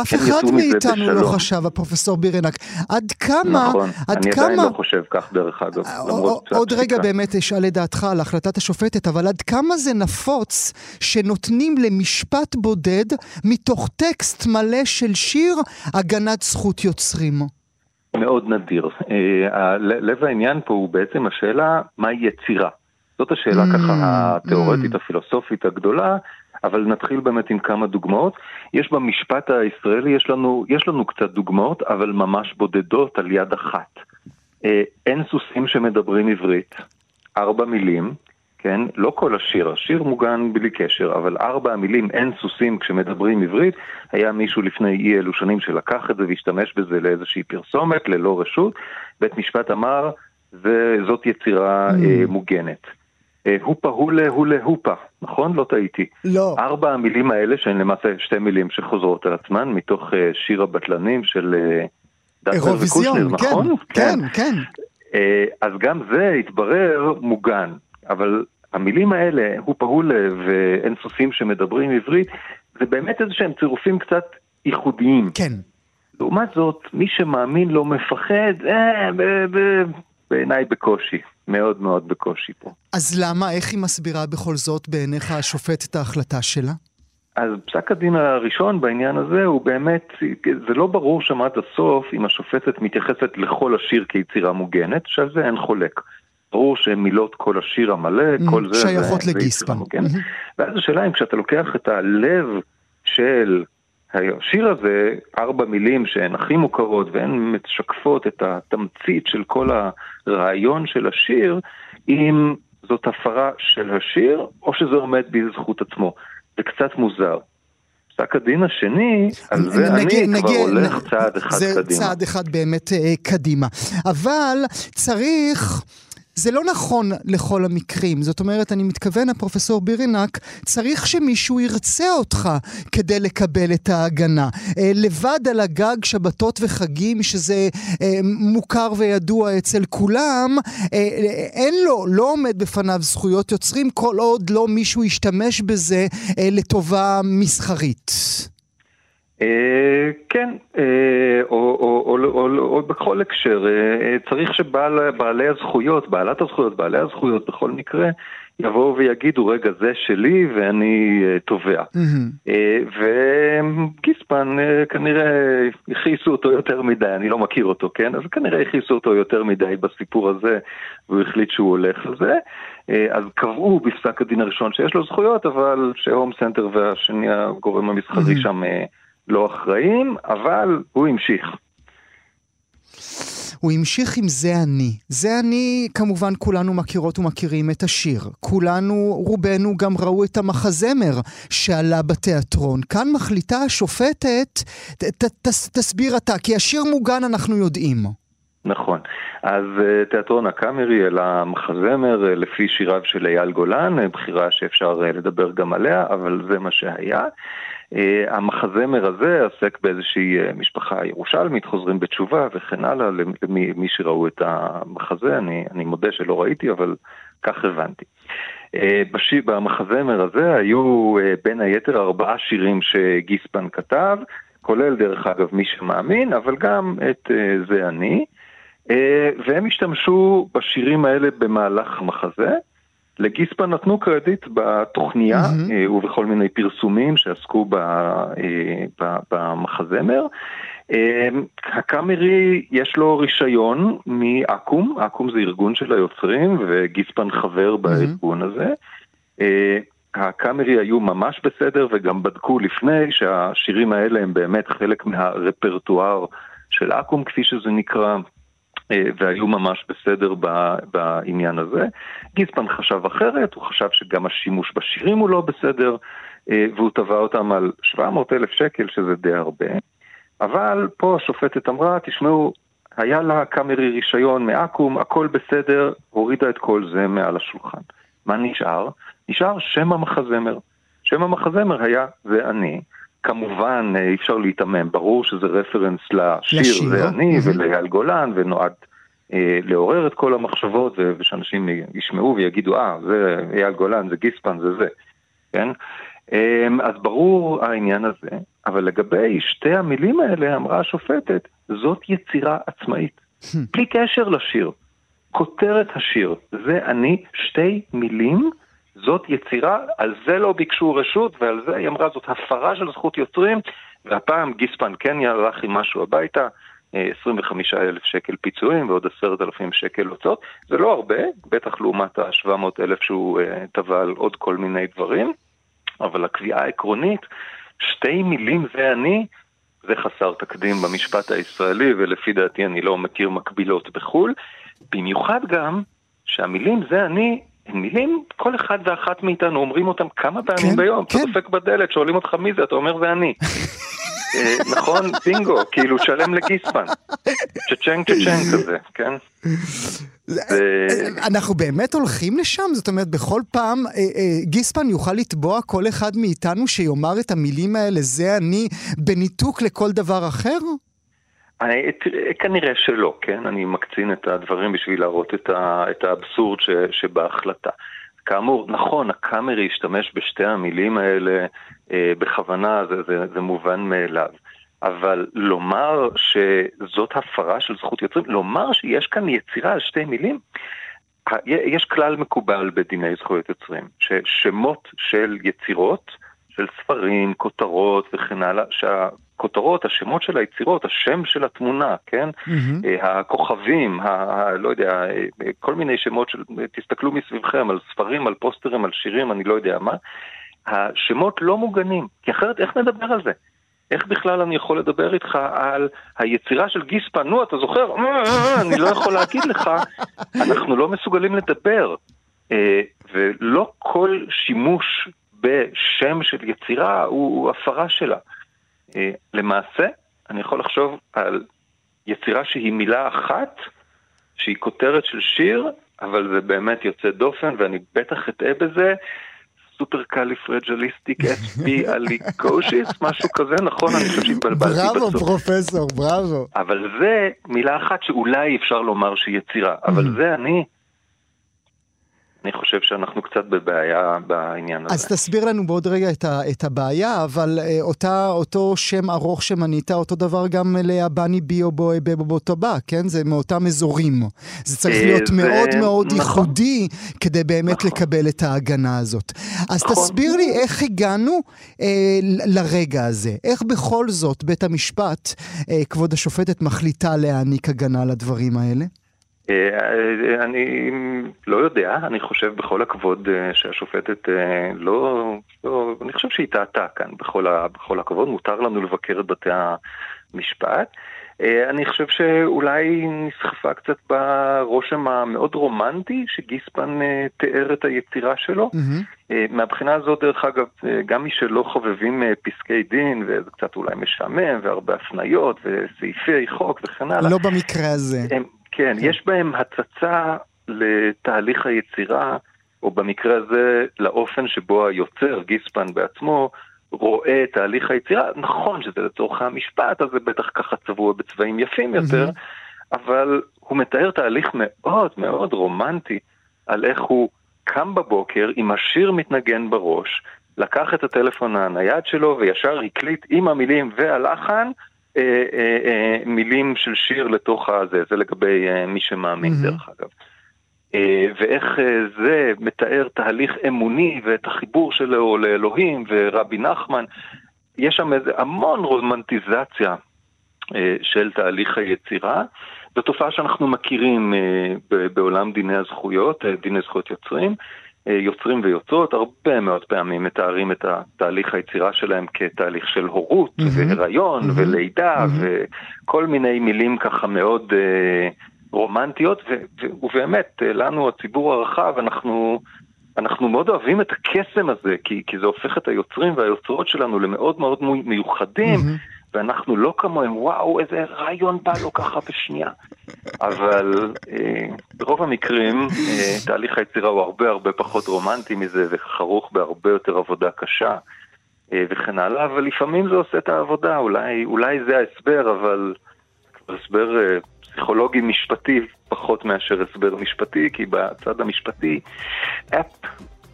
אף אחד מאיתנו לא חשב, הפרופסור בירנק. עד כמה... נכון, עד אני כמה... עדיין לא חושב כך דרך אגב, אה, עוד רגע באמת אשאל את דעתך על החלטת השופטת, אבל עד כמה זה נפוץ שנותנים למשפט בודד מתוך טקסט מלא של שיר הגנת זכות יוצרים? מאוד נדיר. אה, לב העניין פה הוא בעצם השאלה מהי יצירה. זאת השאלה mm, ככה התיאורטית, mm. הפילוסופית הגדולה, אבל נתחיל באמת עם כמה דוגמאות. יש במשפט הישראלי, יש לנו, יש לנו קצת דוגמאות, אבל ממש בודדות על יד אחת. אה, אין סוסים שמדברים עברית, ארבע מילים, כן? לא כל השיר, השיר מוגן בלי קשר, אבל ארבע המילים אין סוסים כשמדברים עברית, היה מישהו לפני אי אלו שנים שלקח את זה והשתמש בזה לאיזושהי פרסומת, ללא רשות. בית משפט אמר, זאת יצירה mm. אה, מוגנת. אה, הופה הולה הולה הופה, נכון? לא טעיתי. לא. ארבע המילים האלה, שהן למעשה שתי מילים שחוזרות על עצמן, מתוך אה, שיר הבטלנים של אה, דאטר וקושנר, נכון? כן, כן, כן. אז גם זה התברר מוגן, אבל המילים האלה, הופה הולה ואין סוסים שמדברים עברית, זה באמת איזה שהם צירופים קצת ייחודיים. כן. לעומת זאת, מי שמאמין לא מפחד, אה, בעיניי בקושי. מאוד מאוד בקושי פה. אז למה, איך היא מסבירה בכל זאת בעיניך השופט את ההחלטה שלה? אז פסק הדין הראשון בעניין הזה הוא באמת, זה לא ברור שם עד הסוף אם השופטת מתייחסת לכל השיר כיצירה מוגנת, שעל זה אין חולק. ברור שמילות כל השיר המלא, mm, כל זה... שייכות לגיספן. Mm-hmm. ואז השאלה אם כשאתה לוקח את הלב של השיר הזה, ארבע מילים שהן הכי מוכרות והן משקפות את התמצית של כל הרעיון של השיר, אם זאת הפרה של השיר או שזה עומד בזכות עצמו. זה קצת מוזר. פסק הדין השני, על זה נגיע, אני נגיע, כבר הולך נ... צעד אחד זה קדימה. זה צעד אחד באמת אה, קדימה. אבל צריך... זה לא נכון לכל המקרים. זאת אומרת, אני מתכוון, הפרופסור בירנק, צריך שמישהו ירצה אותך כדי לקבל את ההגנה. אה, לבד על הגג שבתות וחגים, שזה אה, מוכר וידוע אצל כולם, אה, אין לו, לא עומד בפניו זכויות יוצרים כל עוד לא מישהו ישתמש בזה לטובה מסחרית. אה, כן, אה, או בכל הקשר, אה, צריך שבעלי הזכויות, בעלת הזכויות, בעלי הזכויות בכל מקרה, יבואו ויגידו, רגע, זה שלי ואני תובע. וגיספן כנראה הכעיסו אותו יותר מדי, אני לא מכיר אותו, כן? אז כנראה הכעיסו אותו יותר מדי בסיפור הזה, והוא החליט שהוא הולך על זה. אז קבעו בפסק הדין הראשון שיש לו זכויות, אבל שהום סנטר והשני, הגורם המסחרי שם... לא אחראים, אבל הוא המשיך. הוא המשיך עם זה אני. זה אני, כמובן כולנו מכירות ומכירים את השיר. כולנו, רובנו גם ראו את המחזמר שעלה בתיאטרון. כאן מחליטה השופטת, ת, ת, תסביר אתה, כי השיר מוגן אנחנו יודעים. נכון. אז אה, תיאטרון הקאמרי אל המחזמר אה, לפי שיריו של אייל גולן, אה, בחירה שאפשר לדבר גם עליה, אבל זה מה שהיה. המחזמר הזה עוסק באיזושהי משפחה ירושלמית, חוזרים בתשובה וכן הלאה, למי שראו את המחזה, אני, אני מודה שלא ראיתי, אבל כך הבנתי. במחזמר הזה היו בין היתר ארבעה שירים שגיספן כתב, כולל דרך אגב מי שמאמין, אבל גם את זה אני. אה, והם השתמשו בשירים האלה במהלך המחזה. לגיספן נתנו קרדיט בתוכניה mm-hmm. ובכל מיני פרסומים שעסקו אה, במחזמר. הקאמרי יש לו רישיון מאקו"ם, אקו"ם זה ארגון של היוצרים וגיספן חבר בארגון. הזה. הקאמרי היו ממש בסדר וגם בדקו לפני שהשירים האלה הם באמת חלק מהרפרטואר של אקו"ם כפי שזה נקרא. אה, והיו ממש בסדר בעניין הזה. גיספן חשב אחרת, הוא חשב שגם השימוש בשירים הוא לא בסדר, אה, והוא תבע אותם על 700 אלף שקל, שזה די הרבה. אבל פה השופטת אמרה, תשמעו, היה לה קאמרי רישיון מאקו"ם, הכל בסדר, הורידה את כל זה מעל השולחן. מה נשאר? נשאר שם המחזמר. שם המחזמר היה זה אני. כמובן אי אפשר להיתמם, ברור שזה רפרנס לשיר, לשיר. זה אני mm-hmm. ולאייל גולן, ונועד אה, לעורר את כל המחשבות, ושאנשים ישמעו ויגידו, אה, זה אייל גולן, זה גיספן, זה זה, כן? אה, אז ברור העניין הזה, אבל לגבי שתי המילים האלה אמרה השופטת, זאת יצירה עצמאית. בלי קשר לשיר. כותרת השיר, זה אני, שתי מילים, זאת יצירה, על זה לא ביקשו רשות, ועל זה היא אמרה, זאת הפרה של זכות יוצרים, והפעם גיספן כן הלך עם משהו הביתה, 25 אה, אלף שקל פיצויים ועוד 10,000 שקל הוצאות. זה לא הרבה, בטח לעומת ה-700 אלף שהוא תבע על עוד כל מיני דברים, אבל הקביעה העקרונית, שתי מילים זה אני, זה חסר תקדים במשפט הישראלי, ולפי דעתי אני לא מכיר מקבילות בחו"ל. במיוחד גם שהמילים זה אני מילים, כל אחד ואחת מאיתנו אומרים אותם כמה פעמים כן, ביום. כן. אתה דופק בדלת, שואלים אותך מי זה, אתה אומר זה אני. אה, נכון, בינגו, כאילו שלם לגיספן. צ'צ'נג צ'צ'נג כזה, כן? אנחנו באמת הולכים לשם? זאת אומרת, בכל פעם אה, אה, גיספן יוכל לתבוע כל אחד מאיתנו שיאמר את המילים האלה, זה אני, בניתוק לכל דבר אחר? אני, כנראה שלא, כן? אני מקצין את הדברים בשביל להראות את, ה, את האבסורד ש, שבהחלטה. כאמור, נכון, הקאמרי השתמש בשתי המילים האלה אה, בכוונה, זה, זה, זה מובן מאליו. אבל לומר שזאת הפרה של זכות יוצרים, לומר שיש כאן יצירה על שתי מילים, יש כלל מקובל בדיני זכויות יוצרים, ששמות של יצירות, של ספרים, כותרות וכן הלאה, הכותרות, השמות של היצירות, השם של התמונה, כן? Mm-hmm. הכוכבים, ה, לא יודע, אה, כל מיני שמות של, תסתכלו מסביבכם על ספרים, על פוסטרים, על שירים, אני לא יודע מה. השמות לא מוגנים, כי אחרת איך נדבר על זה? איך בכלל אני יכול לדבר איתך על היצירה של גיספן? נו, אתה זוכר? אני לא יכול להגיד לך, אנחנו לא מסוגלים לדבר. ולא כל שימוש בשם של יצירה הוא הפרה שלה. אה, למעשה, אני יכול לחשוב על יצירה שהיא מילה אחת, שהיא כותרת של שיר, אבל זה באמת יוצא דופן, ואני בטח אטעה בזה. supercalifragilisticexpialidocious, משהו כזה, נכון? אני חושב שהתבלבלתי בסוף. בראבו, פרופסור, בראבו. אבל זה מילה אחת שאולי אפשר לומר שהיא יצירה, אבל זה אני, אני חושב שאנחנו קצת בבעיה בעניין הזה. אז תסביר לנו בעוד רגע את, ה, את הבעיה, אבל אה, אותה, אותו שם ארוך שמנית, אותו דבר גם לאבני ביו בוי בבוטובה, כן? זה מאותם אזורים. זה צריך אה, להיות מאוד מאוד נכון. ייחודי כדי באמת נכון. לקבל את ההגנה הזאת. אז נכון. תסביר לי איך הגענו אה, לרגע הזה. איך בכל זאת בית המשפט, אה, כבוד השופטת, מחליטה להעניק הגנה לדברים האלה? אה, אני לא יודע, אני חושב בכל הכבוד אה, שהשופטת אה, לא, לא אני חושב שהיא טעתה כאן בכל, ה, בכל הכבוד, מותר לנו לבקר את בתי המשפט. אה, אני חושב שאולי נסחפה קצת ברושם המאוד רומנטי שגיספן אה, תיאר את היצירה שלו. Mm-hmm. מהבחינה הזאת, דרך אגב, גם מי שלא חובבים פסקי דין, וזה קצת אולי משעמם, והרבה הפניות, וסעיפי חוק וכן הלאה. לא במקרה הזה. הם, כן, כן, יש בהם הצצה לתהליך היצירה, או במקרה הזה, לאופן שבו היוצר, גיספן בעצמו, רואה את תהליך היצירה, נכון שזה לצורך המשפט, אז זה בטח ככה צבוע בצבעים יפים יותר. אבל הוא מתאר תהליך מאוד מאוד רומנטי על איך הוא קם בבוקר עם השיר מתנגן בראש, לקח את הטלפון הנייד שלו וישר הקליט עם המילים והלחן אה, אה, אה, מילים של שיר לתוך הזה, זה לגבי אה, מי שמאמין mm-hmm. דרך אגב. אה, ואיך אה, זה מתאר תהליך אמוני ואת החיבור שלו לאלוהים ורבי נחמן. יש שם איזה המון רומנטיזציה אה, של תהליך היצירה. זו תופעה שאנחנו מכירים בעולם דיני הזכויות, דיני זכויות יוצרים. יוצרים ויוצרות הרבה מאוד פעמים מתארים את תהליך היצירה שלהם כתהליך של הורות mm-hmm. והיריון mm-hmm. ולידה mm-hmm. וכל מיני מילים ככה מאוד... רומנטיות, ו- ובאמת, לנו, הציבור הרחב, אנחנו, אנחנו מאוד אוהבים את הקסם הזה, כי, כי זה הופך את היוצרים והיוצרות שלנו למאוד מאוד מיוחדים, mm-hmm. ואנחנו לא כמוהם, וואו, איזה רעיון בא לו ככה בשנייה. אבל אה, ברוב המקרים, אה, תהליך היצירה הוא הרבה הרבה פחות רומנטי מזה, וכרוך בהרבה יותר עבודה קשה. אה, וכן הלאה, אבל לפעמים זה עושה את העבודה, אולי, אולי זה ההסבר, אבל הסבר אה, פסיכולוגי משפטי פחות מאשר הסבר משפטי, כי בצד המשפטי, אפ,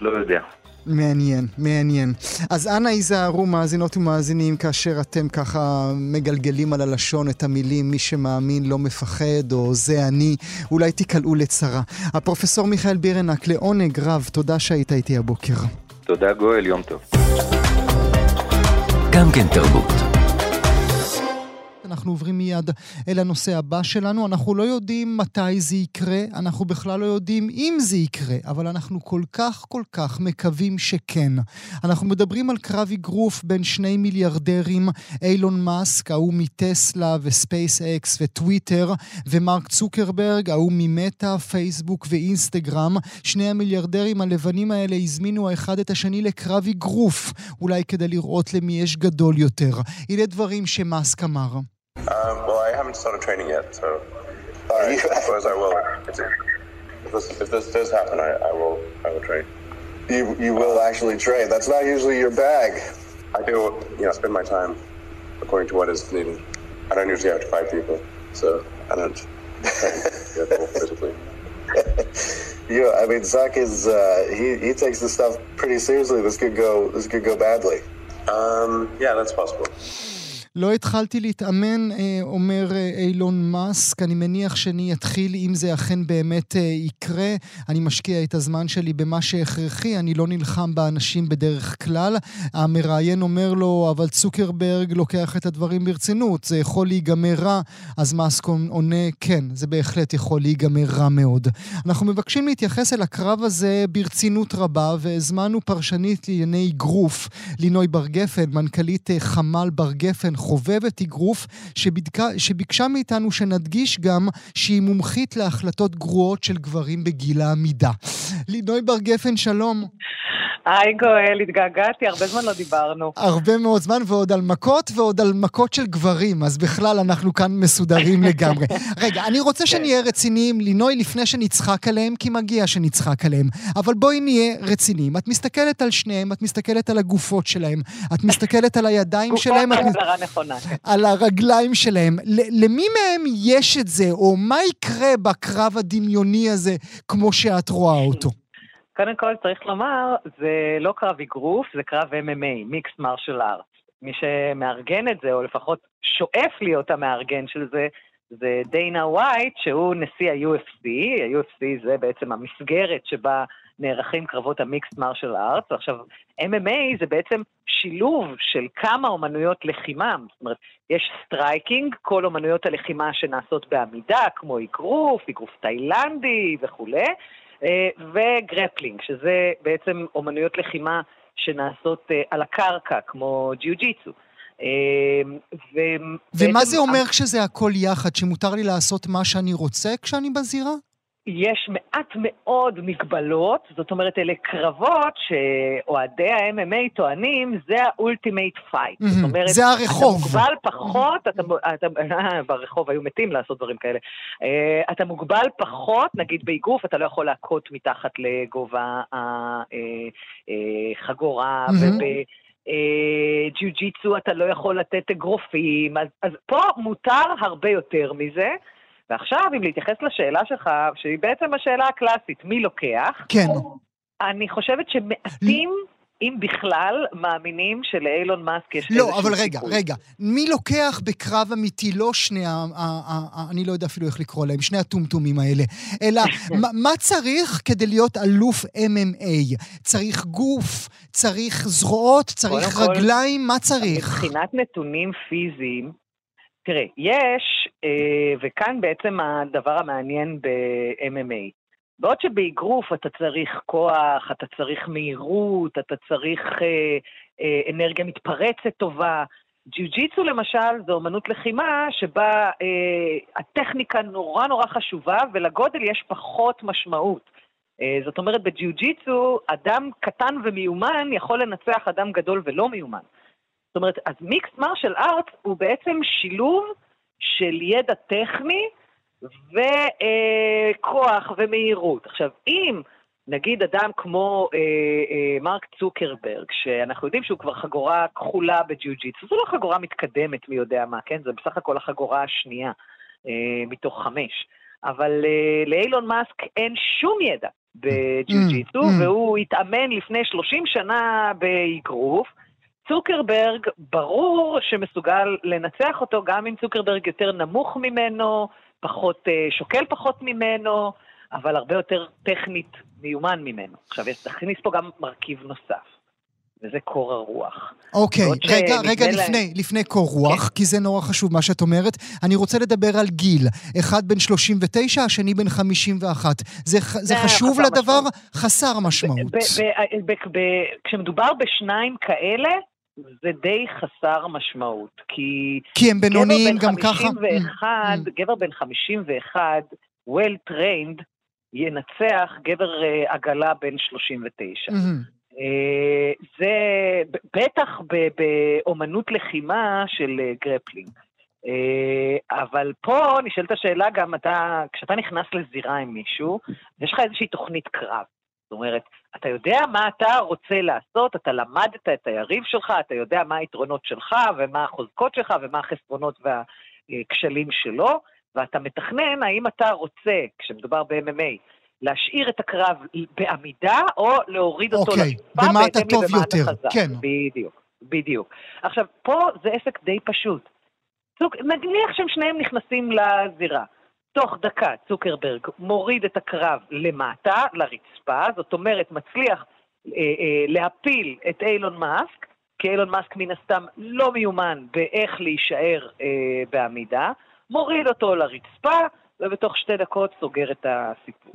לא יודע. מעניין, מעניין. אז אנא היזהרו מאזינות ומאזינים כאשר אתם ככה מגלגלים על הלשון את המילים מי שמאמין לא מפחד או זה אני, אולי תיקלעו לצרה. הפרופסור מיכאל בירנק, לעונג רב, תודה שהיית איתי הבוקר. תודה גואל, יום טוב. גם כן תרבות. אנחנו עוברים מיד אל הנושא הבא שלנו. אנחנו לא יודעים מתי זה יקרה, אנחנו בכלל לא יודעים אם זה יקרה, אבל אנחנו כל כך כל כך מקווים שכן. אנחנו מדברים על קרב אגרוף בין שני מיליארדרים, אילון מאסק, ההוא מטסלה וספייס אקס וטוויטר, ומרק צוקרברג, ההוא ממטא, פייסבוק ואינסטגרם. שני המיליארדרים הלבנים האלה הזמינו האחד את השני לקרב אגרוף, אולי כדי לראות למי יש גדול יותר. אלה דברים שמאסק אמר. Um, well, I haven't started training yet, so I suppose [LAUGHS] I will. If this, if this does happen, I, I will. I will train. You you will actually train. That's not usually your bag. I do, you know, spend my time according to what is needed. I don't usually have to fight people, so I don't [LAUGHS] physically. yeah, I mean, Zach is uh, he he takes this stuff pretty seriously. This could go this could go badly. Um, yeah, that's possible. לא התחלתי להתאמן, אה, אומר אה, אילון מאסק, אני מניח שאני אתחיל אם זה אכן באמת אה, יקרה. אני משקיע את הזמן שלי במה שהכרחי, אני לא נלחם באנשים בדרך כלל. המראיין אומר לו, אבל צוקרברג לוקח את הדברים ברצינות, זה יכול להיגמר רע. אז מאסק עונה, כן, זה בהחלט יכול להיגמר רע מאוד. אנחנו מבקשים להתייחס אל הקרב הזה ברצינות רבה, והזמנו פרשנית לענייני אגרוף, לינוי בר גפן, מנכ"לית חמ"ל בר גפן, חובבת אגרוף, שביקשה מאיתנו שנדגיש גם שהיא מומחית להחלטות גרועות של גברים בגיל העמידה. לינוי בר גפן, שלום. היי גואל, התגעגעתי, הרבה זמן לא דיברנו. הרבה מאוד זמן, ועוד על מכות ועוד על מכות של גברים, אז בכלל אנחנו כאן מסודרים [LAUGHS] לגמרי. רגע, אני רוצה שנהיה רציניים, לינוי, לפני שנצחק עליהם, כי מגיע שנצחק עליהם. אבל בואי נהיה רציניים. את מסתכלת על שניהם, את מסתכלת על הגופות שלהם, את מסתכלת על הידיים שלהם, גופות הגדרה נכונה. על הרגליים שלהם. למי מהם יש את זה, או מה יקרה בקרב הדמיוני הזה, כמו שאת רואה אותו? קודם כל צריך לומר, זה לא קרב אגרוף, זה קרב MMA, מיקסט מרשל ארט. מי שמארגן את זה, או לפחות שואף להיות המארגן של זה, זה דיינה ווייט, שהוא נשיא ה-UFC, ה-UFC זה בעצם המסגרת שבה נערכים קרבות ה mixed martial art, ועכשיו MMA זה בעצם שילוב של כמה אומנויות לחימה, זאת אומרת, יש striking, כל אומנויות הלחימה שנעשות בעמידה, כמו אגרוף, אגרוף תאילנדי וכולי, אה, ו grappling, שזה בעצם אומנויות לחימה שנעשות אה, על הקרקע, כמו ג'יו-ג'יצו. אה, ומה ובעצם זה אומר כשזה הכל יחד? שמותר לי לעשות מה שאני רוצה כשאני בזירה? יש מעט מאוד מגבלות, זאת אומרת, אלה קרבות שאוהדי ה-MMA טוענים, זה ה ultimate fight. זאת מהמם, אומרת, זה הרחוב. אתה מוגבל פחות, אתה, אתה, ברחוב היו מתים לעשות דברים כאלה. אה, אתה מוגבל פחות, נגיד באגרוף, אתה לא יכול להכות מתחת לגובה החגורה, מהמם. ובג'יו-ג'יצו אתה לא יכול לתת אגרופים, אז, אז פה מותר הרבה יותר מזה. ועכשיו, אם להתייחס לשאלה שלך, שהיא בעצם השאלה הקלאסית, מי לוקח? כן. אני חושבת שמעטים, אם בכלל, מאמינים שלאילון מאסק יש לא, איזשהו אבל רגע, סיכוי. רגע. מי לוקח בקרב אמיתי, לא שני ה... ה- ה- ה- אני לא יודע אפילו איך לקרוא להם, שני הטומטומים האלה, אלא [LAUGHS] מה- מה צריך כדי להיות אלוף MMA? צריך גוף? צריך זרועות? צריך קודם כל, רגליים? מה צריך? מבחינת נתונים פיזיים, תראה, יש, אה, וכאן בעצם הדבר המעניין ב-MMA. בעוד שבאגרוף אתה צריך כוח, אתה צריך מהירות, אתה צריך אה, אה, אנרגיה מתפרצת טובה. ג'יו-ג'יצו למשל זו אומנות לחימה שבה הטכניקה נורא נורא חשובה ולגודל יש פחות משמעות. זאת אומרת, בג'יו-ג'יצו אדם קטן ומיומן יכול לנצח אדם גדול ולא מיומן. זאת אומרת, אז מיקסט מרשל ארט הוא בעצם שילוב של ידע טכני וכוח ומהירות. עכשיו, אם נגיד אדם כמו אה, אה, מרק צוקרברג, שאנחנו יודעים שהוא כבר חגורה כחולה בג'יו-ג'יטסו, זו לא חגורה מתקדמת מי יודע מה, כן? זה בסך הכל החגורה השנייה אה, מתוך חמש. אבל אה, לאילון מאסק אין שום ידע בג'יו-ג'יטסו, Mm, mm. והוא התאמן לפני 30 שנה באגרוף. צוקרברג, ברור שמסוגל לנצח אותו, גם אם צוקרברג יותר נמוך ממנו, פחות, אה, שוקל פחות ממנו, אבל הרבה יותר טכנית מיומן ממנו. עכשיו, יש להכניס פה גם מרכיב נוסף, וזה קור הרוח. אוקיי, רגע, רגע, להם- לפני, לפני קור רוח, כי זה נורא חשוב מה שאת אומרת. אני רוצה לדבר על גיל. אחד בן 39, השני בן 51. זה זה זה חשוב לדבר? משמעות. חסר משמעות. ב- ב- ב- כשמדובר בשניים כאלה, זה די חסר משמעות, כי כי הם בינוניים גם ככה. 51, Mm, גבר בן 51, well trained, ינצח גבר אה, עגלה בן 39. mm, אה, זה בטח באומנות לחימה של אה, grappling. אבל פה נשאלת השאלה גם, אתה, כשאתה נכנס לזירה עם מישהו, יש לך איזושהי תוכנית קרב. זאת אומרת, אתה יודע מה אתה רוצה לעשות, אתה למדת את היריב שלך, אתה יודע מה היתרונות שלך ומה החוזקות שלך ומה החסרונות והכשלים שלו, ואתה מתכנן האם אתה רוצה, כשמדובר ב-MMA, להשאיר את הקרב בעמידה או להוריד אותו אוקיי, לרצפה במה אתה טוב יותר, חזק. כן. בדיוק, בדיוק. עכשיו, פה זה עסק די פשוט. נניח שהם שניהם נכנסים לזירה. תוך דקה צוקרברג מוריד את הקרב למטה, לרצפה, זאת אומרת מצליח אה, אה, להפיל את אילון מאסק, כי אילון מאסק מן הסתם לא מיומן באיך להישאר אה, בעמידה, מוריד אותו לרצפה, ובתוך שתי דקות סוגר את הסיפור.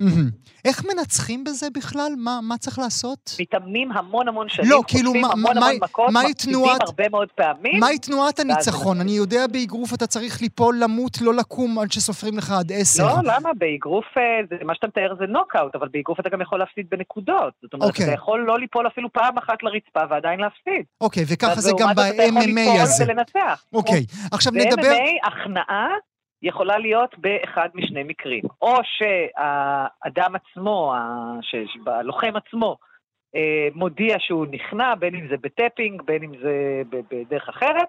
איך מנצחים בזה בכלל? מה- מה צריך לעשות? מתאמנים המון המון שנים, לא, כאילו, חוטפים מה- המון מה- המון מכות, מפסידים תנועת- הרבה מאוד פעמים. מהי תנועת הניצחון? אני יודע באגרוף אתה צריך ליפול, למות, לא לקום עד שסופרים לך עד עשר. לא, למה? באגרוף, אה, מה שאתה מתאר זה נוקאוט, אבל באגרוף אתה גם יכול להפסיד בנקודות. זאת אומרת, אוקיי. אתה יכול לא ליפול אפילו פעם אחת לרצפה ועדיין להפסיד. אוקיי, וככה זה גם לעומת זאת, אתה יכול ב-MMA ליפול הזה. ולנצח. אוקיי, עכשיו נדבר... ב-MMA הכנעה יכולה להיות באחד משני מקרים. או שהאדם עצמו, הלוחם עצמו, אה, מודיע שהוא נכנע, בין אם זה בטפינג, בין אם זה בדרך אחרת,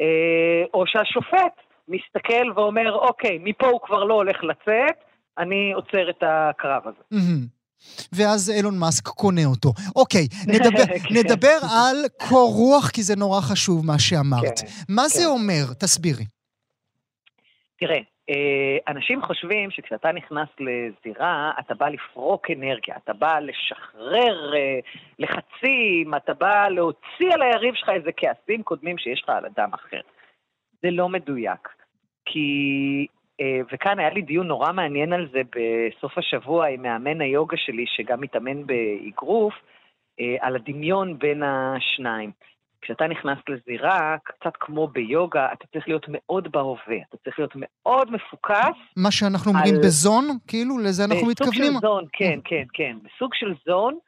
אה, או שהשופט מסתכל ואומר, אוקיי, מפה הוא כבר לא הולך לצאת, אני עוצר את הקרב הזה. ואז אילון מאסק קונה אותו. אוקיי, [LAUGHS] נדבר, כן. נדבר על קור רוח, כי זה נורא חשוב מה שאמרת. כן, מה זה כן. אומר? תסבירי. תראה, אה, אנשים חושבים שכשאתה נכנס לזירה, אתה בא לפרוק אנרגיה, אתה בא לשחרר אה, לחצים, אתה בא להוציא על היריב שלך איזה כעסים קודמים שיש לך על אדם אחר. זה לא מדויק. כי, אה, וכאן היה לי דיון נורא מעניין על זה בסוף השבוע עם מאמן היוגה שלי, שגם מתאמן באגרוף, על הדמיון בין השניים. כשאתה נכנס לזירה, קצת כמו ביוגה, אתה צריך להיות מאוד בהווה, אתה צריך להיות מאוד מפוקס. מה שאנחנו אומרים על- בזון, כאילו, לזה אנחנו מתכוונים? בסוג של זון, כן, כן, כן. בסוג של זון,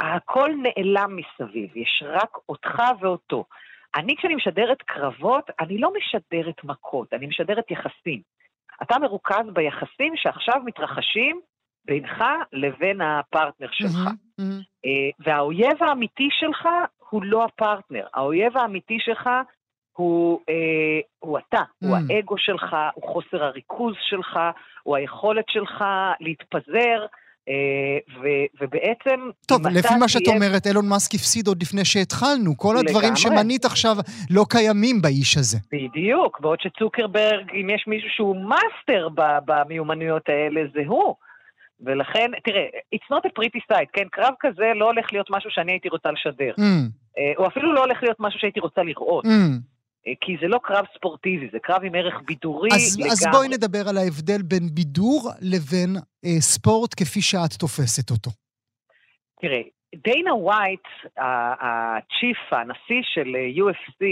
הכל נעלם מסביב, יש רק אותך ואותו. אני, כשאני משדרת קרבות, אני לא משדרת מכות, אני משדרת יחסים. אתה מרוכז ביחסים שעכשיו מתרחשים בינך לבין הפרטנר שלך. מהמם. אה, והאויב האמיתי שלך הוא לא הפרטנר, האויב האמיתי שלך הוא, אה, הוא אתה, Mm. הוא האגו שלך, הוא חוסר הריכוז שלך, הוא היכולת שלך להתפזר, אה, ו, ובעצם... טוב, לפי מה שאת תהיה- אומרת, אילון מאסק הפסיד עוד לפני שהתחלנו. כל הדברים לגמרי. שמנית עכשיו לא קיימים באיש הזה. בדיוק, בעוד שצוקרברג, אם יש מישהו שהוא מאסטר במיומנויות האלה, זה הוא. ולכן, תראה, it's not a pretty sight, כן? קרב כזה לא הולך להיות משהו שאני הייתי רוצה לשדר. אה, או אפילו לא הולך להיות משהו שהייתי רוצה לראות. אמ. אה, כי זה לא קרב ספורטיבי, זה קרב עם ערך בידורי אז, לגמרי. אז בואי נדבר על ההבדל בין בידור לבין אה, ספורט כפי שאת תופסת אותו. תראה, דיינה ווייט, הצ'יף, הנשיא של אה, UFC,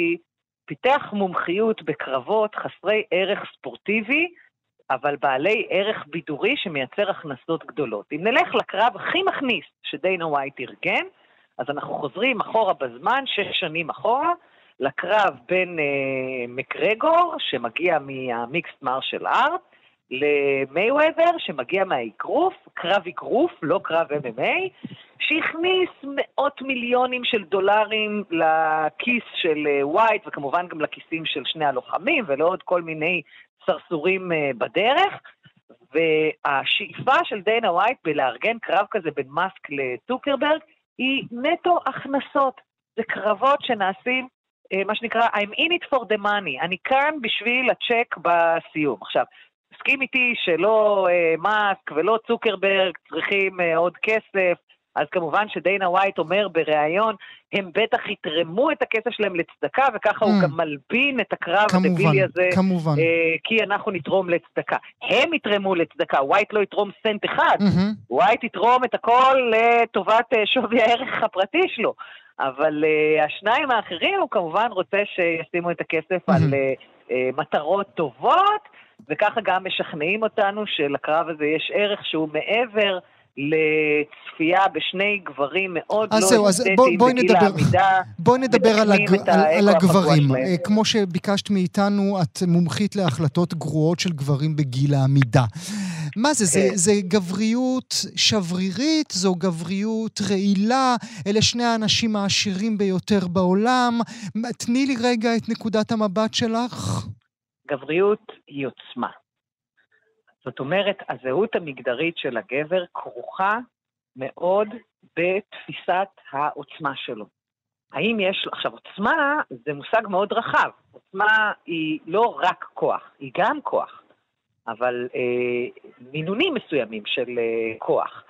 פיתח מומחיות בקרבות חסרי ערך ספורטיבי, אבל בעלי ערך בידורי שמייצר הכנסות גדולות. אם נלך לקרב הכי מכניס שדיינה ווייט ארגן, אז אנחנו חוזרים אחורה בזמן, שש שנים אחורה, לקרב בין אה, מקרגור, שמגיע מהמיקסט מרשל ארט, למייוודר, שמגיע מהאגרוף, קרב אגרוף, לא קרב MMA, שהכניס מאות מיליונים של דולרים לכיס של אה, ווייט, וכמובן גם לכיסים של שני הלוחמים, ולעוד כל מיני סרסורים אה, בדרך. והשאיפה של דיינה ווייט בלארגן קרב כזה בין מאסק לצוקרברג, היא נטו הכנסות. זה קרבות שנעשים, אה, מה שנקרא, I'm in it for the money. אני כאן בשביל הצ'ק בסיום. עכשיו, תסכים איתי שלא אה, מאסק ולא צוקרברג צריכים אה, עוד כסף, אז כמובן שדיינה ווייט אומר בריאיון, הם בטח יתרמו את הכסף שלהם לצדקה, וככה הוא Mm. גם מלבין את הקרב הדבילי הזה, כמובן. אה, כי אנחנו נתרום לצדקה. הם יתרמו לצדקה, ווייט לא יתרום סנט אחד, מהמם. ווייט יתרום את הכל לטובת אה, שווי הערך הפרטי שלו. אבל uh, השניים האחרים, הוא כמובן רוצה שישימו את הכסף מהמם. על uh, uh, מטרות טובות, וככה גם משכנעים אותנו שלקרב הזה יש ערך שהוא מעבר לצפייה בשני גברים מאוד לא אז בוא- אסתטיים בואי בגיל נדבר- העמידה. [LAUGHS] בואי נדבר על, הג... על, על הגברים. שלהם. אה, כמו שביקשת מאיתנו, את מומחית להחלטות גרועות של גברים בגיל העמידה. מה זה? זה, כן. זה גבריות שברירית? זו גבריות רעילה? אלה שני האנשים העשירים ביותר בעולם. תני לי רגע את נקודת המבט שלך. גבריות היא עוצמה. זאת אומרת, הזהות המגדרית של הגבר כרוכה מאוד בתפיסת העוצמה שלו. האם יש, עכשיו עוצמה זה מושג מאוד רחב. עוצמה היא לא רק כוח, היא גם כוח, אבל אה, מינונים מסוימים של אה, כוח.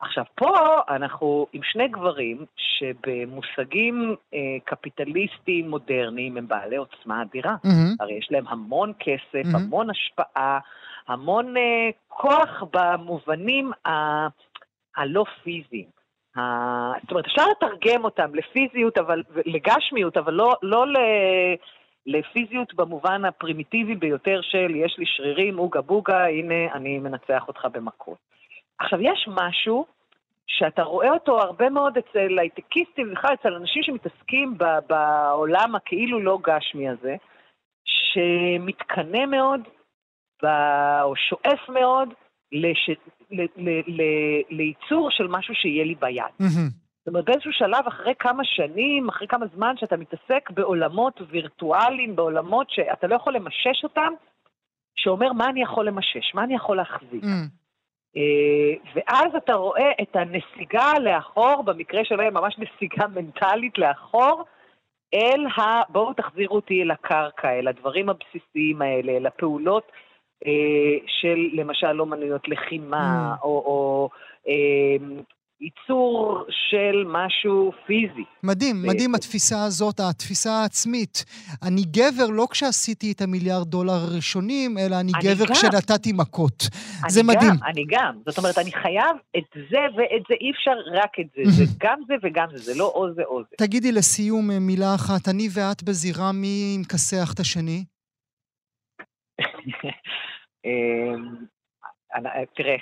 עכשיו, פה אנחנו עם שני גברים שבמושגים אה, קפיטליסטיים מודרניים הם בעלי עוצמה אדירה. מהמם. הרי יש להם המון כסף, מהמם. המון השפעה, המון אה, כוח במובנים ה- הלא פיזיים. ה- זאת אומרת, אפשר לתרגם אותם לפיזיות, אבל, לגשמיות, אבל לא, לא ל... לפיזיות במובן הפרימיטיבי ביותר של יש לי שרירים, אוגה בוגה, הנה אני מנצח אותך במכות. עכשיו, יש משהו שאתה רואה אותו הרבה מאוד אצל הייטקיסטים, בכלל אצל אנשים שמתעסקים ב- בעולם הכאילו לא גשמי הזה, שמתקנא מאוד, ב- או שואף מאוד, לש... ל... ל... ל... לייצור של משהו שיהיה לי ביד. מהמם. זאת אומרת, באיזשהו שלב, אחרי כמה שנים, אחרי כמה זמן שאתה מתעסק בעולמות וירטואליים, בעולמות שאתה לא יכול למשש אותם, שאומר מה אני יכול למשש, מה אני יכול להחזיק. מהמם. אה, ואז אתה רואה את הנסיגה לאחור, במקרה שלהם ממש נסיגה מנטלית לאחור, אל ה... בואו תחזירו אותי אל הקרקע, אל הדברים הבסיסיים האלה, אל הפעולות אה, של למשל אומנויות לחימה, Mm. או, או אה, ייצור של משהו פיזי. מדהים, מדהים התפיסה הזאת, התפיסה העצמית. אני גבר לא כשעשיתי את המיליארד דולר הראשונים, אלא אני, אני גבר גם. כשנתתי מכות. אני זה מדהים. גם, אני גם. זאת אומרת, אני חייב את זה ואת זה, אי אפשר רק את זה. זה גם זה וגם זה, זה לא או זה או זה. תגידי לסיום אה, מילה אחת, אני ואת בזירה, מי מכסח את השני? [LAUGHS] אמ, אני- תראה,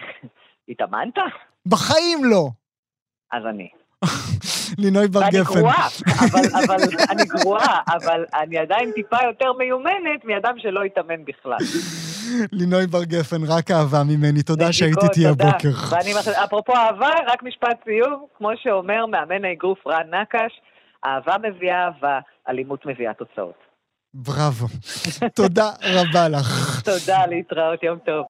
התאמנת? בחיים לא! אז אני. לינוי בר ואני גפן. גרועה, אבל, אבל אני גרועה, אבל אני עדיין טיפה יותר מיומנת מאדם שלא התאמן בכלל. לינוי בר גפן, רק אהבה ממני. תודה שהיית איתי. הבוקר. ואני, אפרופו אהבה, רק משפט סיום, כמו שאומר מאמן האגרוף רן נקש, אהבה מביאה אהבה, אלימות מביאה תוצאות. בראבו. תודה רבה לך. תודה, להתראות, יום טוב.